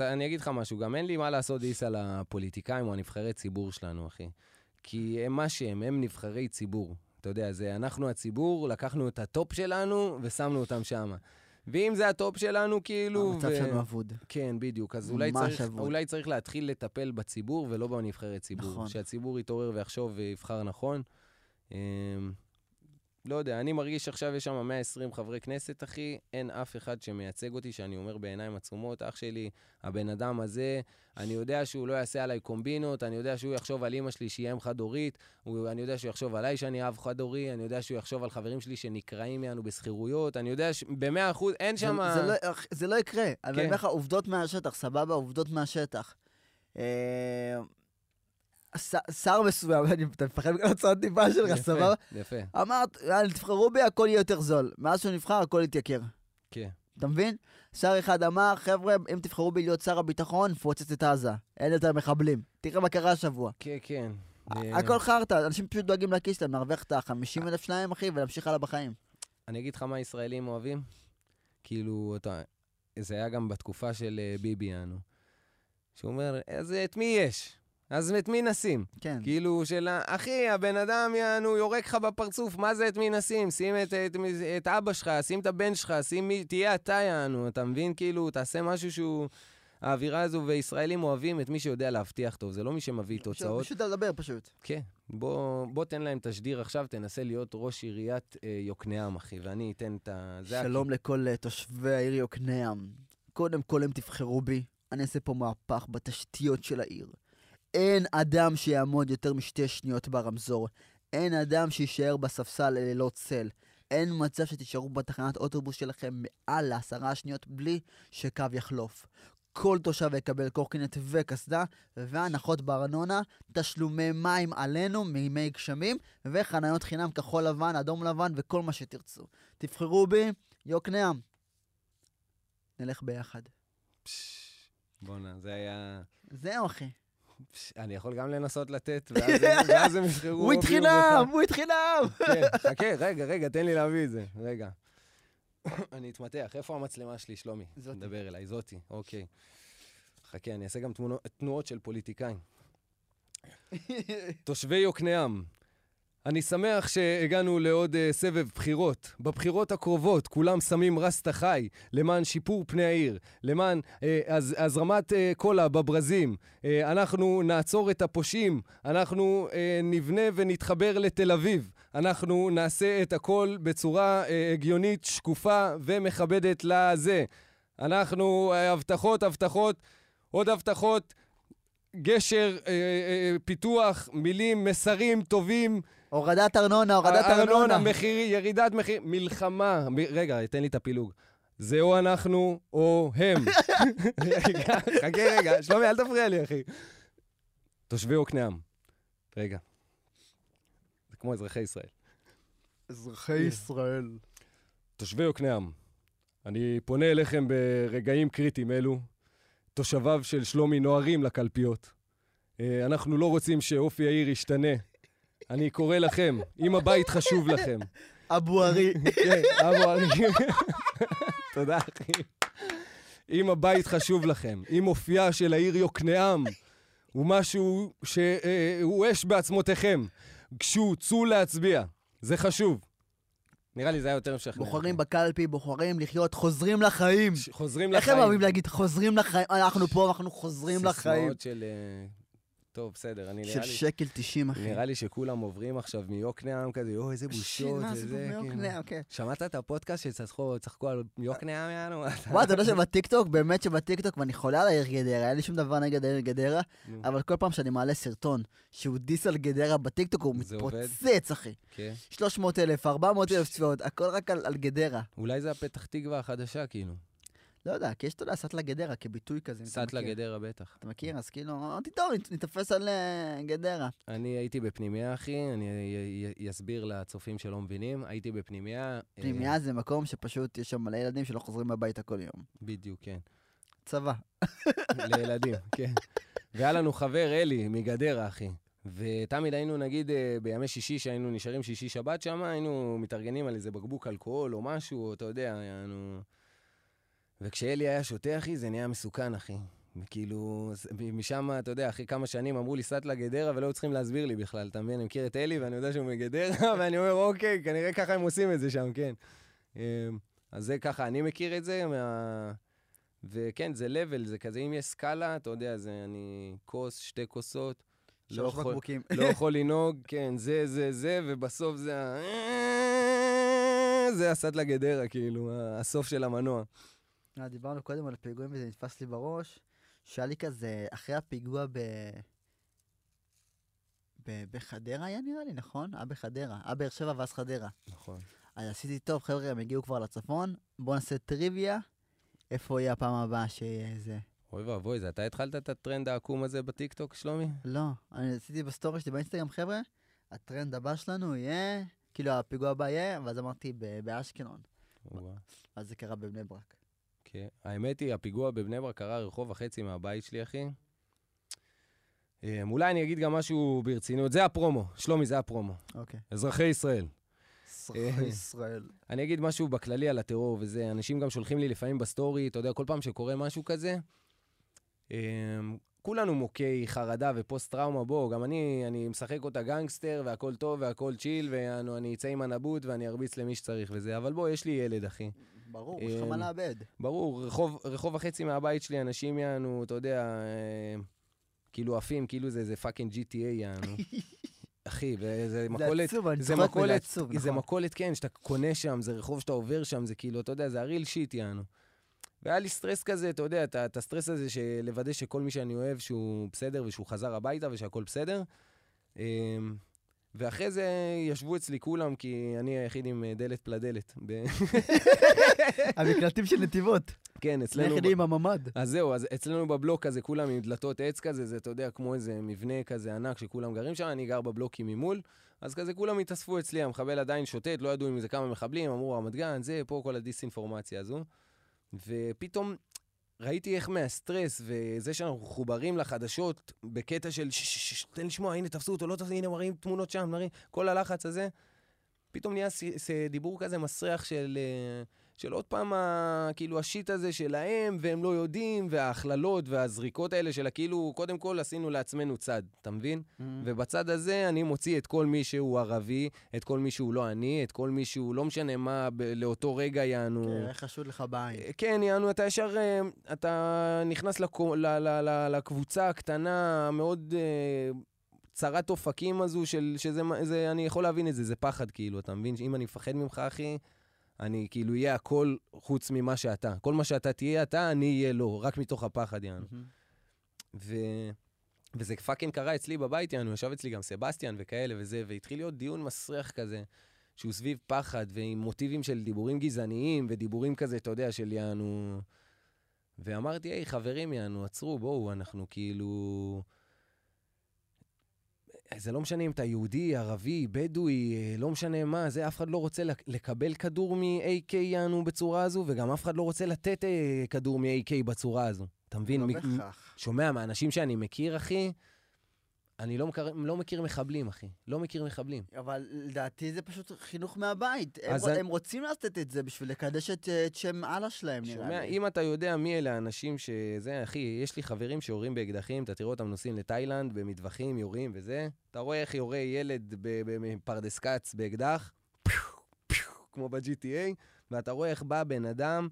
אני אגיד לך משהו, גם אין לי מה לעשות דיס על הפוליטיקאים או הנבחרי ציבור שלנו, אחי. כי הם מה שהם, הם נבחרי ציבור. אתה יודע, זה אנחנו הציבור, לקחנו את ה top שלנו ושמנו אותם שם. ואם זה ה top שלנו, כאילו... המצב ו- שלנו אבוד. כן, בדיוק. אז אולי צריך, אבוד. אולי צריך להתחיל לטפל בציבור ולא בנבחרי ציבור. נכון. שהציבור יתעורר ויחשוב ויבחר נכון. לא יודע, אני מרגיש שעכשיו יש שם 120 חברי כנסת, אחי, אין אף אחד שמייצג אותי, שאני אומר בעיניים עצומות, אח שלי, הבן אדם הזה, אני יודע שהוא לא יעשה עליי קומבינות, אני יודע שהוא יחשוב על אימא שלי שהיא אם חד-הורית, אני יודע שהוא יחשוב עליי שאני אב חד-הורי, אני יודע שהוא יחשוב על חברים שלי שנקרעים יענו בשכירויות, אני יודע במאה אחוז, אין זה- שם... זה לא- אח- זה לא יקרה. אני כן. אומר לך עובדות מהשטח, סבבה? עובדות מהשטח. אה, שר מסוים, אני- מפחד מהוצאות דיבה שלך, יפה, סבבה? יפה, אמרת, יאללה, תבחרו בי, הכל יהיה יותר זול. מאז שהוא נבחר, הכל יתייקר. כן. אתה מבין? שר אחד אמר, חבר'ה, אם תבחרו בי להיות שר הביטחון, נפוצץ את עזה. אין יותר מחבלים. תראה מה קרה השבוע. כן, כן. אה, הכל חרטא, אנשים פשוט דואגים לכיס שלהם, להרוויח את ה-50 אלף שלהם, אחי, ולהמשיך הלאה בחיים. אני אגיד לך מה ישראלים אוהבים? כאילו, אתה... זה היה גם בתקופה של אה, ביבי, יענו. שהוא אומר, אז את מי יש? אז את מי נשים? כן. כאילו, של אחי, הבן אדם, יענו, יורק לך בפרצוף, מה זה את מי נשים? שים את, את, את אבא שלך, שים את הבן שלך, שים מי, תהיה אתה, יענו, אתה מבין? כאילו, תעשה משהו שהוא... האווירה הזו, וישראלים אוהבים את מי שיודע להבטיח טוב, זה לא מי שמביא תוצאות. פשוט לדבר פשוט. כן, בוא, בוא תן להם תשדיר עכשיו, תנסה להיות ראש עיריית אה, יוקנעם, אחי, ואני אתן את ה... שלום לכל אה, תושבי העיר יוקנעם. קודם כל הם תבחרו בי, אני אעשה פה מהפך בתשתיות של העיר. אין אדם שיעמוד יותר משתי שניות ברמזור. אין אדם שיישאר בספסל ללא צל. אין מצב שתישארו בתחנת אוטובוס שלכם מעל לעשרה שניות בלי שקו יחלוף. כל תושב יקבל קורקינט וקסדה, והנחות בארנונה, תשלומי מים עלינו מימי גשמים, וחניות חינם כחול לבן, אדום לבן וכל מה שתרצו. תבחרו בי, יוקנעם. נלך ביחד. בואנה, זה היה... זהו, אחי. אני יכול גם לנסות לתת, ואז הם- יבחרו... הוא התחינם! בך. הוא התחינם! כן, חכה, רגע, רגע, תן לי להביא את זה. רגע. אני אתמתח, איפה המצלמה שלי, שלומי? זאתי. דבר אליי, זאתי, אוקיי. חכה, אני אעשה גם תנועות של פוליטיקאים. תושבי יוקנעם, אני שמח שהגענו לעוד uh, סבב בחירות. בבחירות הקרובות כולם שמים רסטה חי למען שיפור פני העיר, למען uh, הז, הזרמת uh, קולה בברזים. Uh, אנחנו נעצור את הפושעים, אנחנו uh, נבנה ונתחבר לתל אביב. אנחנו נעשה את הכל בצורה uh, הגיונית, שקופה ומכבדת לזה. אנחנו, uh, הבטחות, הבטחות, עוד הבטחות. גשר, אה, אה, פיתוח, מילים, מסרים טובים, הורדת ארנונה, הורדת ארנונה. מחיר, ירידת מחיר, מלחמה. מ... רגע, תן לי את הפילוג. זה או אנחנו או הם. רגע, חכה רגע, שלומי, אל תפריע לי, אחי. תושבי יוקנעם. רגע. זה כמו אזרחי ישראל. אזרחי ישראל. תושבי יוקנעם, אני פונה אליכם ברגעים קריטיים אלו. תושביו של שלומי נוהרים לקלפיות. אה, אנחנו לא רוצים שאופי העיר ישתנה. אני קורא לכם, אם הבית חשוב לכם, אבו ארי. כן, אבו ארי. תודה, אחי. אם הבית חשוב לכם, אם אופייה של העיר יוקנעם הוא משהו שהוא אש בעצמותיכם, גשו, צאו להצביע. זה חשוב. נראה לי זה היה יותר משכנע. בוחרים בקלפי, בוחרים לחיות, חוזרים לחיים. חוזרים איך לחיים. הם אוהבים להגיד חוזרים לחיים? אנחנו פה, אנחנו חוזרים לחיים. סיסמאות של... טוב, בסדר, אני של נראה לי... שקל 90, אחי. נראה לי שכולם עוברים עכשיו מיוקנעם כזה, יואו, איזה בושות, מה זה וזה, כאילו. כן. שמעת את הפודקאסט שצחקו צחקו על יוקנעם, יענו? וואי, אתה יודע שבטיקטוק, באמת שבטיקטוק, ואני חולה על העיר גדרה, אין לי שום דבר נגד העיר גדרה, אבל כל פעם שאני מעלה סרטון שהוא diss על גדרה בטיקטוק, הוא? מתפוצץ, אחי. כן. 300 אלף, 400 אלף צפיות, הכל רק על גדרה. אולי זה הפתח תקווה החדשה, כאילו. לא יודע, כי יש, אתה יודע, סטלה גדרה כביטוי כזה, סטלה. גדרה בטח. אתה מכיר? אז כאילו, אמרתי, טוב, נתפס על אה, גדרה. אני הייתי בפנימייה, אחי, אני אסביר לצופים שלא מבינים. הייתי בפנימייה... אה, פנימייה זה מקום שפשוט יש שם מלא ילדים שלא חוזרים הביתה כל יום. בדיוק, כן. צבא. לילדים, כן. והיה לנו חבר, אלי, מגדרה, אחי. ותמיד היינו, נגיד, אה, בימי שישי, שהיינו נשארים שישי-שבת שם, היינו מתארגנים על איזה בקבוק אלכוהול או משהו, אתה יודע, היינו... וכשאלי היה שותה, אחי, זה נהיה מסוכן, אחי. וכאילו, זה- משם, אתה יודע, אחרי כמה שנים אמרו לי, סטלה גדרה, ולא היו צריכים להסביר לי בכלל, אתה מבין? אני מכיר את אלי, ואני יודע שהוא מגדרה, ואני אומר, אוקיי, כנראה ככה הם עושים את זה שם, כן. אמ, אז זה ככה, אני מכיר את זה, מה... וכן, זה level, זה כזה, אם יש סקאלה, אתה יודע, זה אני כוס, שתי כוסות, לא שלוש בקבוקים. לא יכול לנהוג, כן, זה, זה, זה, ובסוף זה ה... זה הסטלה גדרה, כאילו, הסוף של המנוע. אה, דיברנו קודם על פיגועים וזה נתפס לי בראש, שהיה לי כזה, אחרי הפיגוע ב... ב... בחדרה היה נראה לי, נכון? היה בחדרה. היה באר שבע ואז חדרה. נכון. אז עשיתי טוב, חבר'ה, הם הגיעו כבר לצפון, בואו נעשה טריוויה. איפה יהיה הפעם הבאה שיהיה זה? אוי ואבוי, זה אתה התחלת את הטרנד העקום הזה בטיקטוק, שלומי? לא, אני עשיתי בסטורי שלי באינסטגרם, חבר'ה, הטרנד הבא שלנו יהיה, כאילו הפיגוע הבא יהיה, ואז אמרתי באשקלון. אז זה קרה בבני ברק. כן. האמת היא, הפיגוע בבני ברק קרה רחוב וחצי מהבית שלי, אחי. אמ, אולי אני אגיד גם משהו ברצינות. זה הפרומו, שלומי, זה הפרומו. אוקיי. אזרחי ישראל. אזרחי ישראל. אני אגיד משהו בכללי על הטרור וזה, אנשים גם שולחים לי לפעמים בסטורי, אתה יודע, כל פעם שקורה משהו כזה, אמ, כולנו מוכי חרדה ופוסט-טראומה, בוא, גם אני, אני משחק אותה גנגסטר, והכל טוב, והכל chill, ואני אצא עם הנבוט, ואני ארביץ למי שצריך וזה, אבל בוא, יש לי ילד, אחי. ברור, יש לך מה אמ, לאבד. ברור, רחוב, רחוב החצי מהבית שלי, אנשים יענו, אתה יודע, אה, כאילו עפים, כאילו זה איזה fucking GTA יענו. אחי, זה מכולת, עצוב, אני זה צוחק מכולת, זה נכון. מכולת, כן, שאתה קונה שם, זה רחוב שאתה עובר שם, זה כאילו, אתה יודע, זה ה real shit, יענו. והיה לי סטרס כזה, אתה יודע, את הסטרס הזה של לוודא שכל מי שאני אוהב, שהוא בסדר ושהוא חזר הביתה ושהכול בסדר. ואחרי זה ישבו אצלי כולם, כי אני היחיד עם אה, דלת פלדלת. המקלטים של נתיבות. כן, אצלנו... יחידים עם הממ"ד. אז זהו, אז אצלנו בבלוק הזה, כולם עם דלתות עץ כזה, זה, אתה יודע, כמו איזה מבנה כזה ענק שכולם גרים שם, אני גר בבלוקים ממול, אז כזה כולם התאספו אצלי, המחבל עדיין שוטט, לא ידעו אם זה כמה מחבלים, אמרו רמת גן, זה, פה כל הדיסאינפורמציה הזו. ופתאום ראיתי איך מהסטרס וזה שאנחנו מחוברים לחדשות בקטע של ש- ש- ש- תן לשמוע, הנה תפסו אותו, לא תפסו, הנה מראים תמונות שם, מראים, כל הלחץ הזה. פתאום נהיה דיבור כזה מסריח של, אה, של עוד פעם, ה- כאילו השיט הזה שלהם, והם לא יודעים, וההכללות והזריקות האלה של הכאילו, קודם כל עשינו לעצמנו צד, אתה מבין? ובצד הזה אני מוציא את כל מי שהוא ערבי, את כל מי שהוא לא אני, את כל מי שהוא לא משנה מה, ב- לאותו רגע יענו... כן, איך חשוד לך בעין. אה, כן, יענו, אתה ישר, אה, אתה נכנס לקו- ל- ל- ל- לקבוצה הקטנה, המאוד אה, צרת אופקים הזו, של, שזה, זה, אני יכול להבין את זה, זה פחד, כאילו, אתה מבין? אם אני מפחד ממך, אחי, אני כאילו אהיה הכל חוץ ממה שאתה. כל מה שאתה תהיה אתה, אני אהיה לא, רק מתוך הפחד, יענו. ו... וזה fucking קרה אצלי בבית, יענו, ישב אצלי גם סבסטיאן וכאלה וזה, והתחיל להיות דיון מסריח כזה, שהוא סביב פחד, ועם מוטיבים של דיבורים גזעניים, ודיבורים כזה, אתה יודע, של יענו... ואמרתי, היי, חברים, יענו, עצרו, בואו, אנחנו כאילו... זה לא משנה אם אתה יהודי, ערבי, בדואי, אה, לא משנה מה, זה, אף אחד לא רוצה לק- לקבל כדור מ-AK יענו בצורה הזו, וגם אף אחד לא רוצה לתת אה, כדור מ-AK בצורה הזו. אתה מבין? לא מ- בהכרח. שומע מהאנשים שאני מכיר, אחי, אני לא מכיר, לא מכיר מחבלים, אחי. לא מכיר מחבלים. אבל לדעתי זה פשוט חינוך מהבית. הם אני- הם רוצים לעשות את זה בשביל לקדש את את שם אללה שלהם, נראה שומע, לי. אם אתה יודע מי אלה האנשים שזה, אחי, יש לי חברים שיורים באקדחים, אתה תראה אותם נוסעים לתאילנד, במטווחים, יורים וזה. אתה רואה איך יורה ילד בפרדס כץ באקדח, פיו, פיו, כמו ב-GTA, ואתה רואה איך בא בן אדם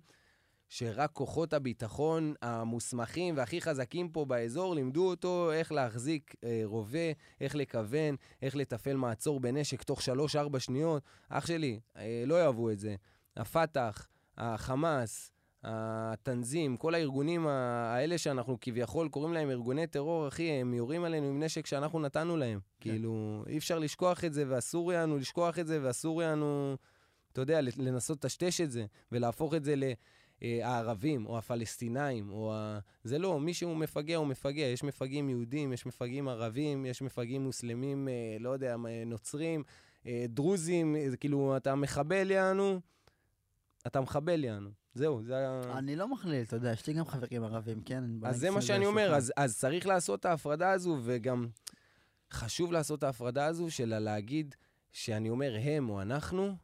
שרק כוחות הביטחון המוסמכים והכי חזקים פה באזור לימדו אותו איך להחזיק אה, רובה, איך לכוון, איך לתפעל מעצור בנשק תוך 3-4 שניות. אח שלי, אה, לא יאהבו את זה. הפת"ח, החמאס, התנזים, כל הארגונים האלה שאנחנו כביכול קוראים להם ארגוני טרור, אחי, הם יורים עלינו עם נשק שאנחנו נתנו להם. כן. כאילו, אי אפשר לשכוח את זה, ואסור לנו לשכוח את זה, ואסור לנו, אתה יודע, לנסות לטשטש את זה, ולהפוך את זה ל... אה, הערבים, או הפלסטינאים, או ה... זה לא, מי שהוא מפגע הוא מפגע. יש מפגעים יהודים, יש מפגעים ערבים, יש מפגעים מוסלמים, אה, לא יודע, מה, נוצרים, אה, דרוזים, אה, זה כאילו, אתה מחבל יענו, אתה מחבל יענו. זהו, זה ה... אני לא מכליל, אתה יודע, יש לי גם חברים ערבים, כן? אז זה מה שאני אומר. אז, אז צריך לעשות את ההפרדה הזו, וגם חשוב לעשות את ההפרדה הזו של להגיד שאני אומר הם או אנחנו,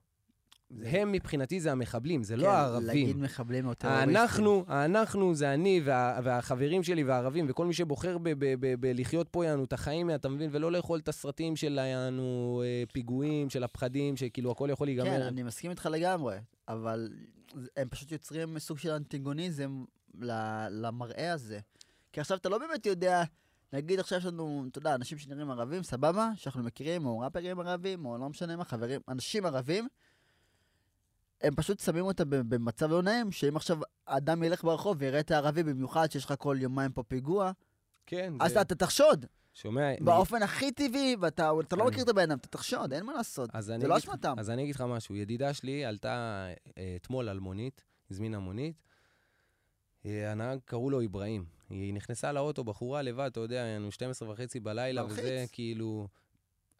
הם מבחינתי זה המחבלים, זה לא כן, הערבים. להגיד מחבלים או טרוריסטים. אנחנו, אנחנו זה אני וה, והחברים שלי והערבים, וכל מי שבוחר ב- ב- ב- בלחיות פה יענו את החיים, אתה מבין? ולא לאכול את הסרטים של יענו אה, פיגועים, של הפחדים, שכאילו הכל יכול להיגמר. כן, אני מסכים איתך לגמרי, אבל הם פשוט יוצרים סוג של אנטיגוניזם ל- למראה הזה. כי עכשיו אתה לא באמת יודע, נגיד עכשיו יש לנו, אתה יודע, אנשים שנראים ערבים, סבבה, שאנחנו מכירים, או ראפרים ערבים, או לא משנה מה, חברים, אנשים ערבים, הם פשוט שמים אותה במצב לא נעים, שאם עכשיו אדם ילך ברחוב ויראה את הערבי, במיוחד שיש לך כל יומיים פה פיגוע, כן, אז זה... אתה תחשוד, שומע? באופן הכי טבעי, ואתה אתה לא אני- מכיר את הבן אדם, אתה תחשוד, אין מה לעשות. אני זה לא אשמתם. אז אני אגיד לך משהו, ידידה שלי עלתה אה, אתמול על מונית, הזמינה מונית, אה, הנהג קראו לו אברהים. היא נכנסה לאוטו, בחורה לבד, אתה יודע, היינו 12 וחצי בלילה, מלחיץ. וזה כאילו...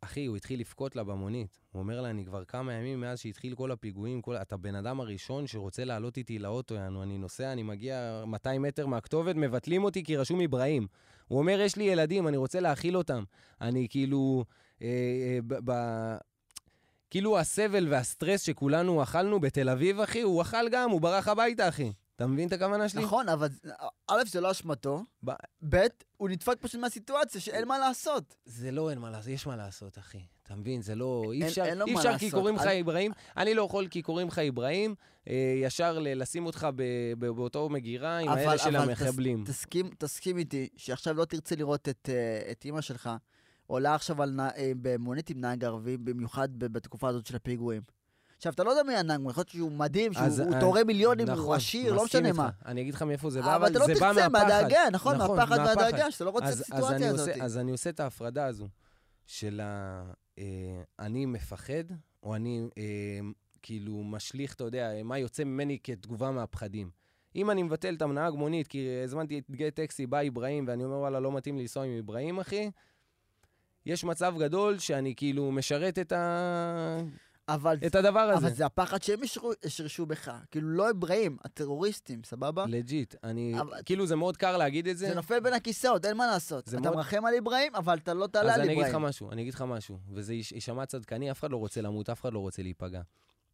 אחי, הוא התחיל לבכות לה במונית. הוא אומר לה, אני כבר כמה ימים מאז שהתחיל כל הפיגועים, כל... אתה בן אדם הראשון שרוצה לעלות איתי לאוטו, יענו, אני נוסע, אני מגיע 200 מטר מהכתובת, מבטלים אותי כי רשום אברהים. הוא אומר, יש לי ילדים, אני רוצה להאכיל אותם. אני כאילו... אה, אה, ב... ב... כאילו הסבל והסטרס שכולנו אכלנו בתל אביב, אחי, הוא אכל גם, הוא ברח הביתה, אחי. אתה מבין את הכוונה שלי? נכון, אבל א', זה לא אשמתו, ב- הוא נדפק פשוט מהסיטואציה שאין מה לעשות. זה לא אין מה לעשות, יש מה לעשות, אחי. אתה מבין? זה לא... אי אין- אפשר, אין לו אי אפשר. כי קוראים לך אברהים. אני לא יכול כי קוראים לך אברהים, אה, ישר לשים אותך ב- ב- באותו מגירה עם אבל- האלה של אבל המחבלים. תס- תסכים, תסכים איתי שעכשיו לא תרצה לראות את, אה, את אימא שלך עולה עכשיו אה, במונית עם נהג ערבי, במיוחד ב- בתקופה הזאת של הפיגועים. עכשיו, אתה לא יודע מי הנהג, יכול להיות שהוא מדהים, שהוא אז- תורם מיליונים, הוא נכון, עשיר, לא משנה. מה. אני אגיד לך מאיפה זה בא, אבל אתה לא זה בא תרצה מהפחד. מהדאגה, נכון? נכון, מהפחד. והדאגה, שאתה לא רוצה את הסיטואציה הזאת. אז אני עושה את ההפרדה הזו של ה... אה, אני מפחד, או אני אה, כאילו משליך, אתה יודע, מה יוצא ממני כתגובה מהפחדים. אם אני מבטל את הנהג מונית, כי הזמנתי את גט טקסי, בא אברהים, ואני אומר, וואלה, לא מתאים לי לנסוע עם אברהים, אחי, יש מצב גדול שאני כאילו משרת את, ה... אבל, את הדבר הזה. אבל זה הפחד שהם השרישו בך. כאילו, לא אברהים, הטרוריסטים, סבבה? legit. אני... אבל- כאילו, זה מאוד קל להגיד את זה. זה נופל בין הכיסאות, אין מה לעשות. אתה מאוד- מרחם על אברהים, אבל אתה לא תעלה אז על אני אגיד לך אברהים. משהו, אני אגיד לך משהו, וזה יש- יישמע צדקני, אף אחד לא רוצה למות, אף אחד לא רוצה להיפגע.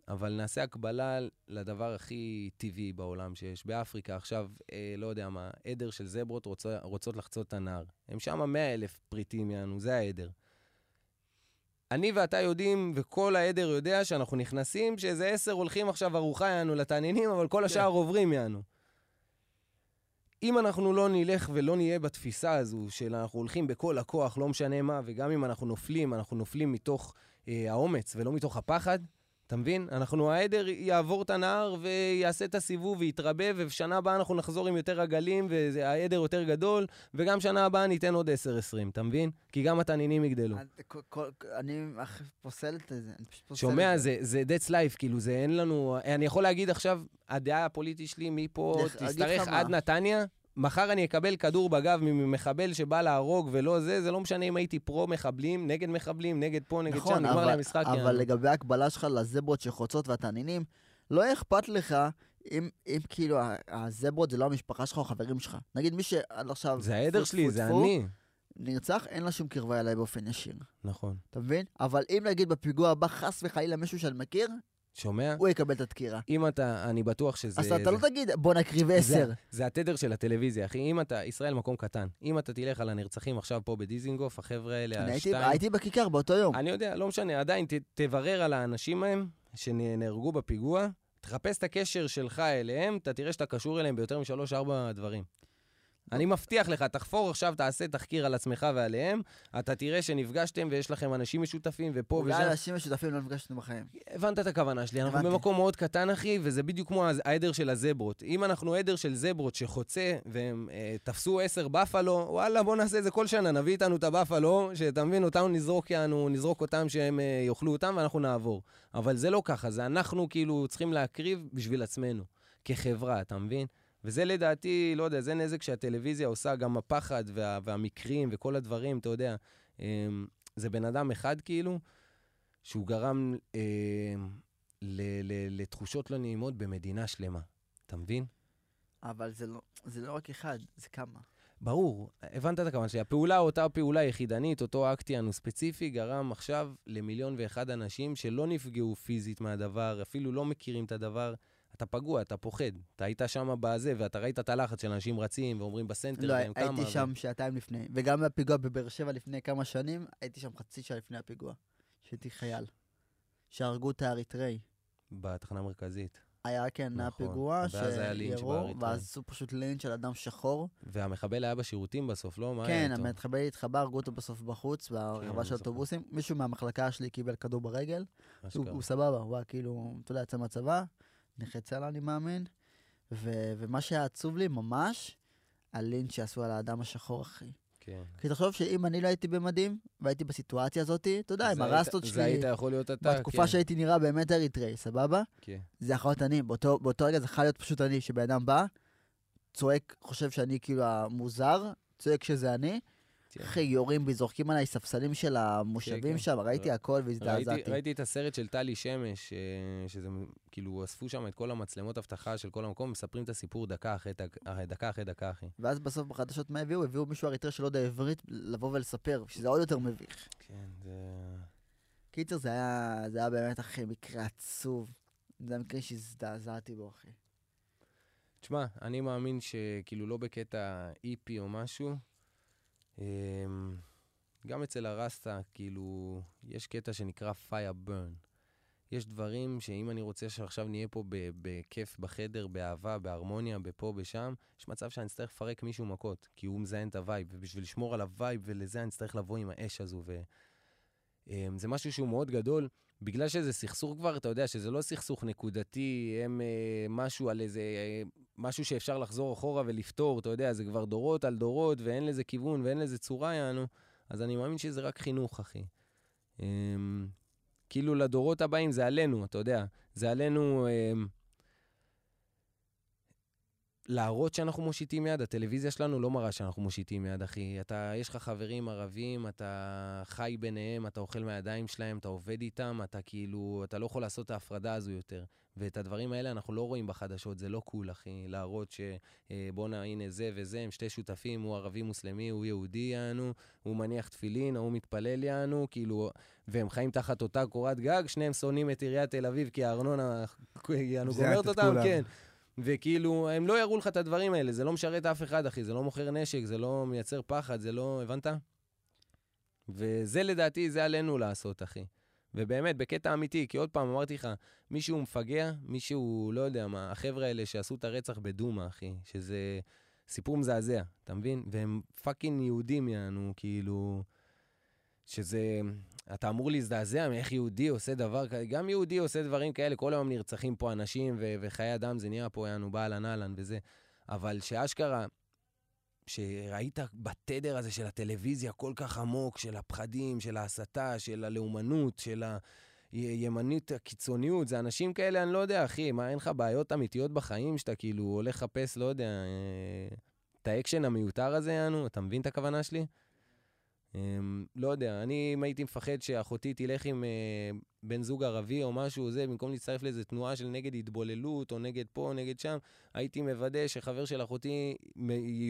אבל נעשה הקבלה לדבר הכי טבעי בעולם שיש. באפריקה עכשיו, אה, לא יודע מה, עדר של זברות רוצה, רוצות לחצות את הנהר. הם שם 100 אלף פריטים יענו, זה העדר. אני ואתה יודעים, וכל העדר יודע שאנחנו נכנסים, שאיזה עשר הולכים עכשיו ארוחה יענו לתעניינים, אבל כל השאר עוברים יענו. אם אנחנו לא נלך ולא נהיה בתפיסה הזו של אנחנו הולכים בכל הכוח, לא משנה מה, וגם אם אנחנו נופלים, אנחנו נופלים מתוך אה, האומץ ולא מתוך הפחד, אתה מבין? אנחנו, העדר יעבור את הנהר ויעשה את הסיבוב ויתרבה, ובשנה הבאה אנחנו נחזור עם יותר עגלים, והעדר יותר גדול, וגם שנה הבאה ניתן עוד 10-20, אתה מבין? כי גם התנינים יגדלו. אני- פוסל את זה, אני פשוט פוסל שומע, זה. זה, that's life, כאילו, זה אין לנו... אני יכול להגיד עכשיו, הדעה הפוליטית שלי מפה תשתרך מה. עד נתניה, מחר אני אקבל כדור בגב ממחבל שבא להרוג ולא זה, זה לא משנה אם הייתי פרו-מחבלים, נגד מחבלים, נגד פה, נגד שם, נכון, נגמר אבל- לי המשחק. אבל יענו. לגבי ההקבלה שלך לזברות שחוצות והתעניינים, לא אכפת לך אם אם כאילו הזברות זה לא המשפחה שלך או החברים שלך. נגיד מי שעד עכשיו... זה העדר שלי, זה אני. נרצח, אין לה שום קרבה אליי באופן ישיר. נכון. אתה מבין? אבל אם נגיד בפיגוע הבא חס וחלילה מישהו שאני מכיר, שומע? הוא יקבל את הדקירה. אם אתה, אני בטוח שזה... אז אתה זה- לא תגיד, בוא נקריב עשר. זה התדר של הטלוויזיה, אחי. אם אתה, ישראל מקום קטן. אם אתה תלך על הנרצחים עכשיו פה בדיזינגוף, החבר'ה האלה, אני הייתי- השתיים... הייתי בכיכר באותו יום. אני יודע, לא משנה, עדיין ת, תברר על האנשים ההם שנהרגו בפיגוע, תחפש את הקשר שלך אליהם, אתה תראה שאתה קשור אליהם ביותר משלוש-ארבע דברים. אני מבטיח לך, תחפור עכשיו, תעשה תחקיר על עצמך ועליהם, אתה תראה שנפגשתם ויש לכם אנשים משותפים ופה אולי ושם. אנשים משותפים לא נפגשנו בחיים. הבנת את הכוונה שלי, אנחנו. במקום מאוד קטן, אחי, וזה בדיוק כמו העדר של הזברות. אם אנחנו עדר של זברות שחוצה, והם אה, תפסו עשר בפלו, וואלה, בוא נעשה את זה כל שנה, נביא איתנו את הבפלו, שאתה מבין, אותנו נזרוק יענו, נזרוק אותם שהם אה, יאכלו אותם, ואנחנו נעבור. אבל זה לא ככה, זה אנחנו כאילו צריכים להקריב בשביל עצמנו, כחברה, אתה מבין? וזה לדעתי, לא יודע, זה נזק שהטלוויזיה עושה, גם הפחד וה, והמקרים וכל הדברים, אתה יודע. אה, זה בן אדם אחד כאילו, שהוא גרם אה, ל- ל- לתחושות לא נעימות במדינה שלמה. אתה מבין? אבל זה לא- זה לא רק אחד, זה כמה. ברור, הבנת את הכוונה שלי. הפעולה, אותה פעולה יחידנית, אותו אקטיאן ספציפי, גרם עכשיו למיליון ואחד אנשים שלא נפגעו פיזית מהדבר, אפילו לא מכירים את הדבר. אתה פגוע, אתה פוחד. אתה היית שם בזה, ואתה ראית את הלחץ של אנשים רצים ואומרים בסנטר, לא, והם כמה. הייתי ו- שם שעתיים לפני. וגם בפיגוע בבאר שבע לפני כמה שנים, הייתי שם חצי שעה לפני הפיגוע. שהייתי חייל. שהרגו את האריתראי. בתחנה המרכזית. היה כן, נכון. פיגוע ואז היה לינץ' שירו, באריתראי. ואז עשו פשוט לינץ' של אדם שחור. והמחבל היה בשירותים בסוף, לא? מה כן? המתחבל התחבא, הרגו אותו בסוף בחוץ, כן, ברחבה אני של. אוטובוסים. מישהו מהמחלקה שלי קיבל כדור ברגל. הוא. הוא סבבה, הוא היה כאילו, אתה יודע, יצא מהצבא, נכה צה"ל אני מאמין. ו- ומה שהיה עצוב לי ממש, הלינץ' שעשו על האדם השחור, אחי. כן. כי תחשוב שאם אני לא הייתי במדים, והייתי בסיטואציה הזאת, אתה יודע, עם הרסטות היית- זה שלי, היית יכול להיות אתה, בתקופה כן. שהייתי נראה באמת אריתראי, סבבה? כן. זה יכול להיות אני, באותו, באותו רגע זה יכול להיות פשוט אני, שבן אדם בא, צועק, חושב שאני כאילו המוזר, צועק שזה אני, כן. אחי, יורים בי, זורקים עליי ספסלים של המושבים כן. שם, ראיתי הכל והזדעזעתי. ראיתי את הסרט של טלי שמש, אה, שזה כאילו אספו שם את כל המצלמות אבטחה של כל המקום, מספרים את הסיפור דקה אחרי דק- דקה, אחרי דקה, אחי. ואז בסוף בחדשות מה הביאו? הביאו מישהו אריתראי שלא יודע עברית לבוא ולספר, שזה עוד יותר מביך. כן, זה... קיצר, זה היה, זה היה באמת, אחי, מקרה עצוב. זה המקרה שהזדעזעתי בו, אחי. תשמע, אני מאמין שכאילו לא בקטע איפי או משהו, גם אצל הרסטה, כאילו, יש קטע שנקרא fire burn. יש דברים שאם אני רוצה שעכשיו נהיה פה בכיף בחדר, באהבה, בהרמוניה, בפה, בשם, יש מצב שאני אצטרך לפרק מישהו מכות, כי הוא מזיין את ה vibe, ובשביל לשמור על ה vibe ולזה אני אצטרך לבוא עם האש הזו. ו... אמ, זה משהו שהוא מאוד גדול, בגלל שזה סכסוך כבר, אתה יודע שזה לא סכסוך נקודתי, הם אה, משהו על איזה, אה, משהו שאפשר לחזור אחורה ולפתור, אתה יודע, זה כבר דורות על דורות, ואין לזה כיוון ואין לזה צורה, יענו, אז אני מאמין שזה רק חינוך, אחי. אה, כאילו לדורות הבאים זה עלינו, אתה יודע, זה עלינו... אה, להראות שאנחנו מושיטים יד, הטלוויזיה שלנו לא מראה שאנחנו מושיטים יד, אחי. אתה, יש לך חברים ערבים, אתה חי ביניהם, אתה אוכל מהידיים שלהם, אתה עובד איתם, אתה כאילו, אתה לא יכול לעשות את ההפרדה הזו יותר. ואת הדברים האלה אנחנו לא רואים בחדשות, זה לא קול, אחי. להראות שבואנה, אה, הנה זה וזה, הם שתי שותפים, הוא ערבי מוסלמי, הוא יהודי, יענו, הוא מניח תפילין, ההוא מתפלל, יענו, כאילו, והם חיים תחת אותה קורת גג, שניהם שונאים את עיריית תל אביב, כי הארנונה, יענו, גומרת אותם, כן. וכאילו, הם לא יראו לך את הדברים האלה, זה לא משרת אף אחד, אחי, זה לא מוכר נשק, זה לא מייצר פחד, זה לא... הבנת? וזה לדעתי, זה עלינו לעשות, אחי. ובאמת, בקטע אמיתי, כי עוד פעם, אמרתי לך, מישהו מפגע, מישהו, לא יודע מה, החבר'ה האלה שעשו את הרצח בדומא, אחי, שזה סיפור מזעזע, אתה מבין? והם פאקינג יהודים, יענו, כאילו... שזה, אתה אמור להזדעזע מאיך יהודי עושה דבר כזה, גם יהודי עושה דברים כאלה, כל היום נרצחים פה אנשים ו- וחיי אדם, זה נהיה פה, יענו, באהלן אהלן וזה. אבל שאשכרה, שראית בתדר הזה של הטלוויזיה כל כך עמוק, של הפחדים, של ההסתה, של הלאומנות, של הימנית הקיצוניות, זה אנשים כאלה, אני לא יודע, אחי, מה, אין לך בעיות אמיתיות בחיים שאתה כאילו הולך לחפש, לא יודע, אה, את האקשן המיותר הזה, יענו, אתה מבין את הכוונה שלי? אמ, לא יודע, אני אם הייתי מפחד שאחותי תלך עם אה, בן זוג ערבי או משהו, זה, במקום להצטרף לאיזה תנועה של נגד התבוללות, או נגד פה, או נגד שם, הייתי מוודא שחבר של אחותי,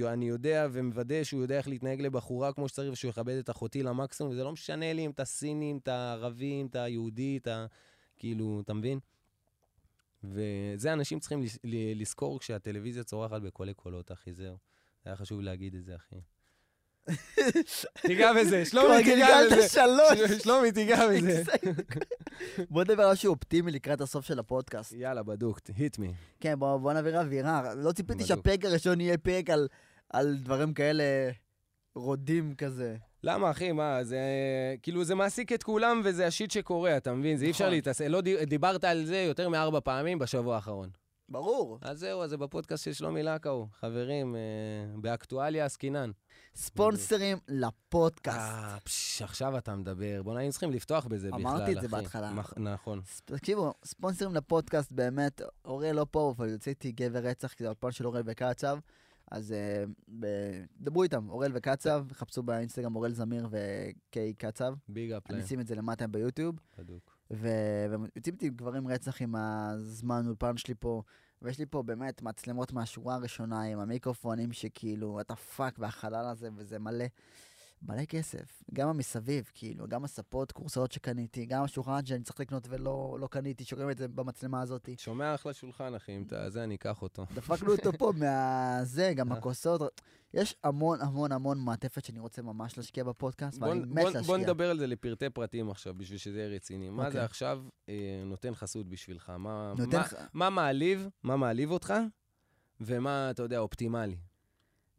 אני יודע ומוודא שהוא יודע איך להתנהג לבחורה כמו שצריך, ושהוא יכבד את אחותי למקסימום, וזה לא משנה לי אם אתה סיני, אתה ערבי, אתה יהודי, אתה... כאילו, אתה מבין? וזה אנשים צריכים לזכור כשהטלוויזיה צורחת בקולי קולות, אחי, זהו. היה חשוב להגיד את זה, אחי. תיגע בזה, שלומי תיגע בזה. שלומי תיגע בזה. בוא נדבר על משהו אופטימי לקראת הסוף של הפודקאסט. יאללה, בדוק, היט מי. כן, בוא נעביר אווירה. לא ציפיתי שהפרק הראשון יהיה פרק על דברים כאלה רודים כזה. למה, אחי? מה, זה... כאילו, זה מעסיק את כולם וזה השיט שקורה, אתה מבין? זה אי אפשר נכון. להתעסק. לא דיברת על זה יותר מארבע פעמים בשבוע האחרון. ברור. אז זהו, אז זה בפודקאסט של שלומי לקאו. חברים, אה, באקטואליה עסקינן. ספונסרים לפודקאסט. אה, פש, עכשיו אתה מדבר. בוא'נה, היינו צריכים לפתוח בזה בכלל. אמרתי את זה בהתחלה. נכון. תקשיבו, ספונסרים לפודקאסט, באמת, אוריאל לא פה, אבל יוצאתי גבר רצח, כי זה הפעם של אוריאל וקצב. אז uh, דברו איתם, אוראל וקצב, חפשו באינסטגרם אוראל זמיר וקיי קצב. ביג אפ אני אשים את זה למטה ביוטיוב. בדוק. ויוצאים גברים רצח עם הזמן אולפן שלי פה, ויש לי פה באמת מצלמות מהשורה הראשונה עם המיקרופונים שכאילו, what the fuck והחלל הזה, וזה מלא. מלא כסף, גם המסביב, כאילו, גם הספות, כורסאות שקניתי, גם השולחן שאני צריך לקנות ולא לא קניתי, שומעים את זה במצלמה הזאת. שומע אחלה שולחן, אחי, אם אתה זה, אני אקח אותו. דפקנו אותו פה מהזה, גם אה. הכוסות. יש המון המון המון מעטפת שאני רוצה ממש להשקיע בפודקאסט, ואני מת להשקיע. בוא נדבר על זה לפרטי פרטים עכשיו, בשביל שזה יהיה רציני. מה זה אוקיי. עכשיו אה, נותן חסות בשבילך? מה מעליב, מה מעליב אותך, ומה, אתה יודע, אופטימלי?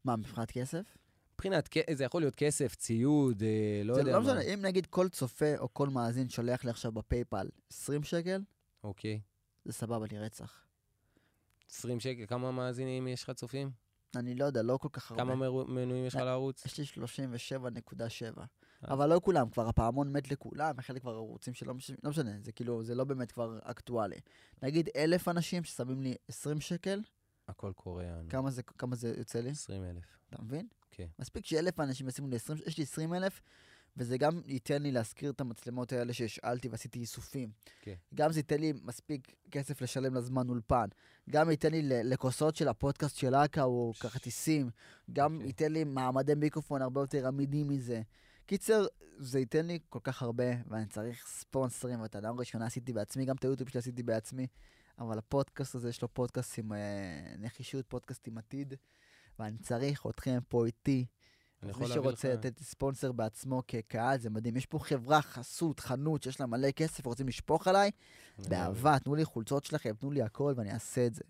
מה, מבחינת כסף? מבחינת, זה יכול להיות כסף, ציוד, אה, לא יודע לא מה. זה לא משנה, אם נגיד כל צופה או כל מאזין שולח לי עכשיו בפייפל 20 שקל, אוקיי. זה סבבה לי רצח. 20 שקל, כמה מאזינים יש לך צופים? אני לא יודע, לא כל כך הרבה. כמה מנויים יש לך לערוץ? יש לי 37.7. אה. אבל לא כולם, כבר הפעמון מת לכולם, חלק כבר ערוצים שלא משנה, לא משנה, זה כאילו, זה לא באמת כבר אקטואלי. נגיד אלף אנשים ששמים לי 20 שקל, הכל קורה. כמה זה, כמה זה יוצא לי? 20 אלף. אתה מבין? כן. מספיק שאלף אנשים ישימו לי 20, יש לי 20 אלף, וזה גם ייתן לי להזכיר את המצלמות האלה שהשאלתי ועשיתי איסופים. כן. גם זה ייתן לי מספיק כסף לשלם לזמן אולפן. גם ייתן לי לכוסות של הפודקאסט של אכ"א או כרטיסים. גם okay. ייתן לי מעמדי מיקרופון הרבה יותר עמידים מזה. קיצר, זה ייתן לי כל כך הרבה, ואני צריך ספונסרים, ואת הדם הראשונה עשיתי בעצמי, גם את היוטיוב שלי עשיתי בעצמי. אבל הפודקאסט הזה יש לו פודקאסט עם אה, נחישות, פודקאסט עם עתיד, ואני צריך אתכם פה איתי. אני אז מי שרוצה לך... לתת ספונסר בעצמו כקהל, זה מדהים. יש פה חברה, חסות, חנות, שיש לה מלא כסף ורוצים לשפוך עליי, באהבה, תנו לי חולצות שלכם, תנו לי הכל ואני אעשה את זה.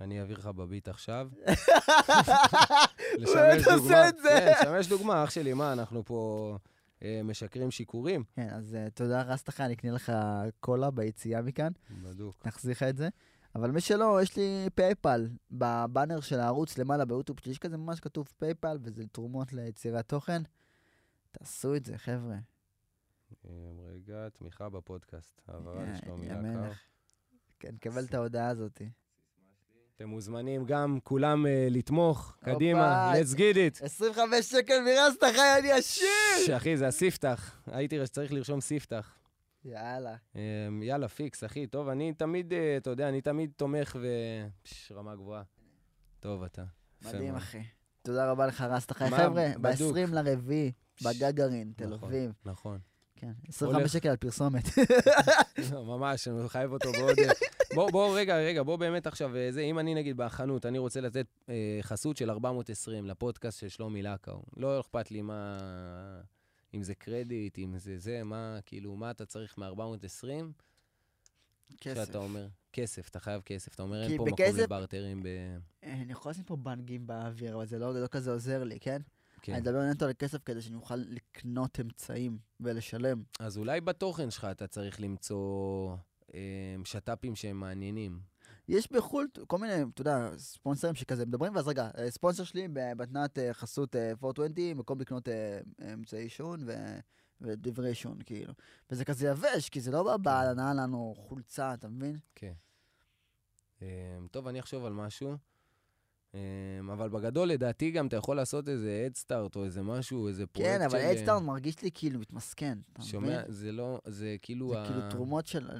אני אעביר לך בביט עכשיו. לשמש עושה דוגמה. את זה. כן, לשמש דוגמה, אח שלי, מה, אנחנו פה אה, משקרים שיכורים? כן, אז אה, תודה, רסטחה, אני אקנה לך קולה ביציאה מכאן, בדוק. נחזיר לך את זה. אבל מי שלא, יש לי פייפל בבאנר של הערוץ למעלה ביוטיוב שלי, יש כזה ממש כתוב פייפל, וזה תרומות ליצירת תוכן. תעשו את זה, חבר'ה. אה, רגע, תמיכה בפודקאסט. העברה יא- לשלומי לקר. מלך. כן, קבל את ההודעה הזאת. אתם מוזמנים גם כולם אה, לתמוך. קדימה, let's get it. 25 שקל מרסטחה, אני עשיר! אחי, זה הספתח. הייתי צריך לרשום ספתח. יאללה. אמ, יאללה, פיקס, אחי. טוב, אני תמיד, אה, אתה יודע, אני תמיד תומך ו... פש, רמה גבוהה. טוב, אתה. מדהים. אחי. תודה רבה לך, רסטחה. מה, חבר'ה, בדוק. ב-20 לרביעי, פש, בגגארין, תל נכון. אביב. נכון. כן, 25 הולך. שקל על פרסומת. ממש, אני חייב אותו בעוד... אה, בוא, בוא, רגע, רגע, בוא באמת עכשיו, אה, זה, אם אני נגיד בחנות, אני רוצה לתת אה, חסות של 420 לפודקאסט של שלומי לקאו. לא אכפת לי מה... אם זה קרדיט, אם זה זה, מה, כאילו, מה אתה צריך מ-420? כסף. שאתה אומר, כסף, אתה חייב כסף. אתה אומר, אין פה מקום בכסף- לברטרים ב... אני יכול לשים פה בנגים באוויר, אבל זה לא לא כזה עוזר לי, כן? כן. אני מדבר נטו על כסף כדי שאני אוכל לקנות אמצעים ולשלם. אז אולי בתוכן שלך אתה צריך למצוא אה, שת"פים שהם מעניינים. יש בחו"ל כל מיני, אתה יודע, ספונסרים שכזה מדברים, ואז רגע, אה, ספונסר שלי במתנת אה, חסות אה, 420, מקום לקנות אה, אמצעי עישון ו- ודברי עישון, כאילו. וזה כזה יבש, כי זה לא בא בהנאה לנו חולצה, אתה מבין? כן. אה, טוב, אני אחשוב על משהו. אה, אבל בגדול, לדעתי גם אתה יכול לעשות איזה אדסטארט או איזה משהו, איזה פרויקט כן, אבל של... אה, אדסטארט מרגיש לי כאילו מתמסכן, אתה מבין? שומע, זה לא, זה כאילו... זה כאילו תרומות של...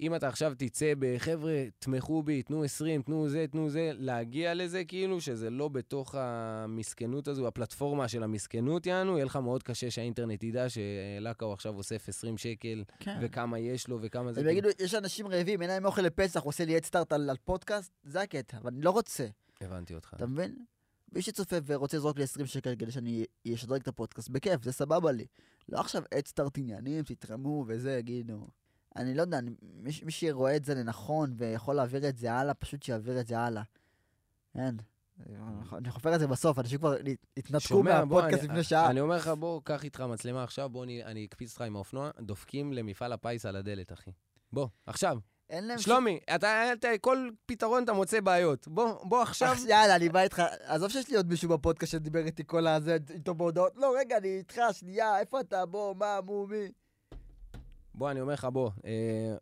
אם אתה עכשיו תצא בחבר'ה, תמכו בי, תנו 20, תנו זה, תנו זה, להגיע לזה כאילו, שזה לא בתוך המסכנות הזו, הפלטפורמה של המסכנות יענו, יהיה לך מאוד קשה שהאינטרנט ידע שלקאו עכשיו אוסף 20 שקל, כן. וכמה יש לו וכמה זה... הם יגידו, יש אנשים רעבים, אין להם אוכל לפסח, הוא עושה לי אדסטארט על על פודקאסט, זה הקטע, אבל אני לא רוצה, הבנתי אותך. אתה מבין? מי שצופה ורוצה לזרוק לי 20 שקל כדי שאני אשדרג את הפודקאסט, בכיף, זה סבבה לי. לא עכשיו אדסטארט עניינים, תתרמו וזה, יגידו. אני לא יודע, אני- מי, ש- מי שרואה את זה לנכון ויכול להעביר את זה הלאה, פשוט שיעביר את זה הלאה. אין. אני חופר את זה בסוף, אנשים כבר התנתקו מהפודקאסט לפני שעה. אני אומר לך, בוא, קח איתך מצלמה עכשיו, בוא, אני- אני אקפיץ אותך עם האופנוע, דופקים למפעל הפיס על הדלת, אחי. בוא, עכשיו. אין להם שלומי, אתה, אתה, כל פתרון אתה מוצא בעיות. בוא, בוא עכשיו. עכשיו, יאללה, אני בא איתך. עזוב שיש לי עוד מישהו בפודקאסט שדיבר איתי כל הזה, איתו בהודעות. לא, רגע, אני איתך, שנייה, איפה אתה? בוא, מה, מו, מי? בוא, אני אומר לך, בוא, אה,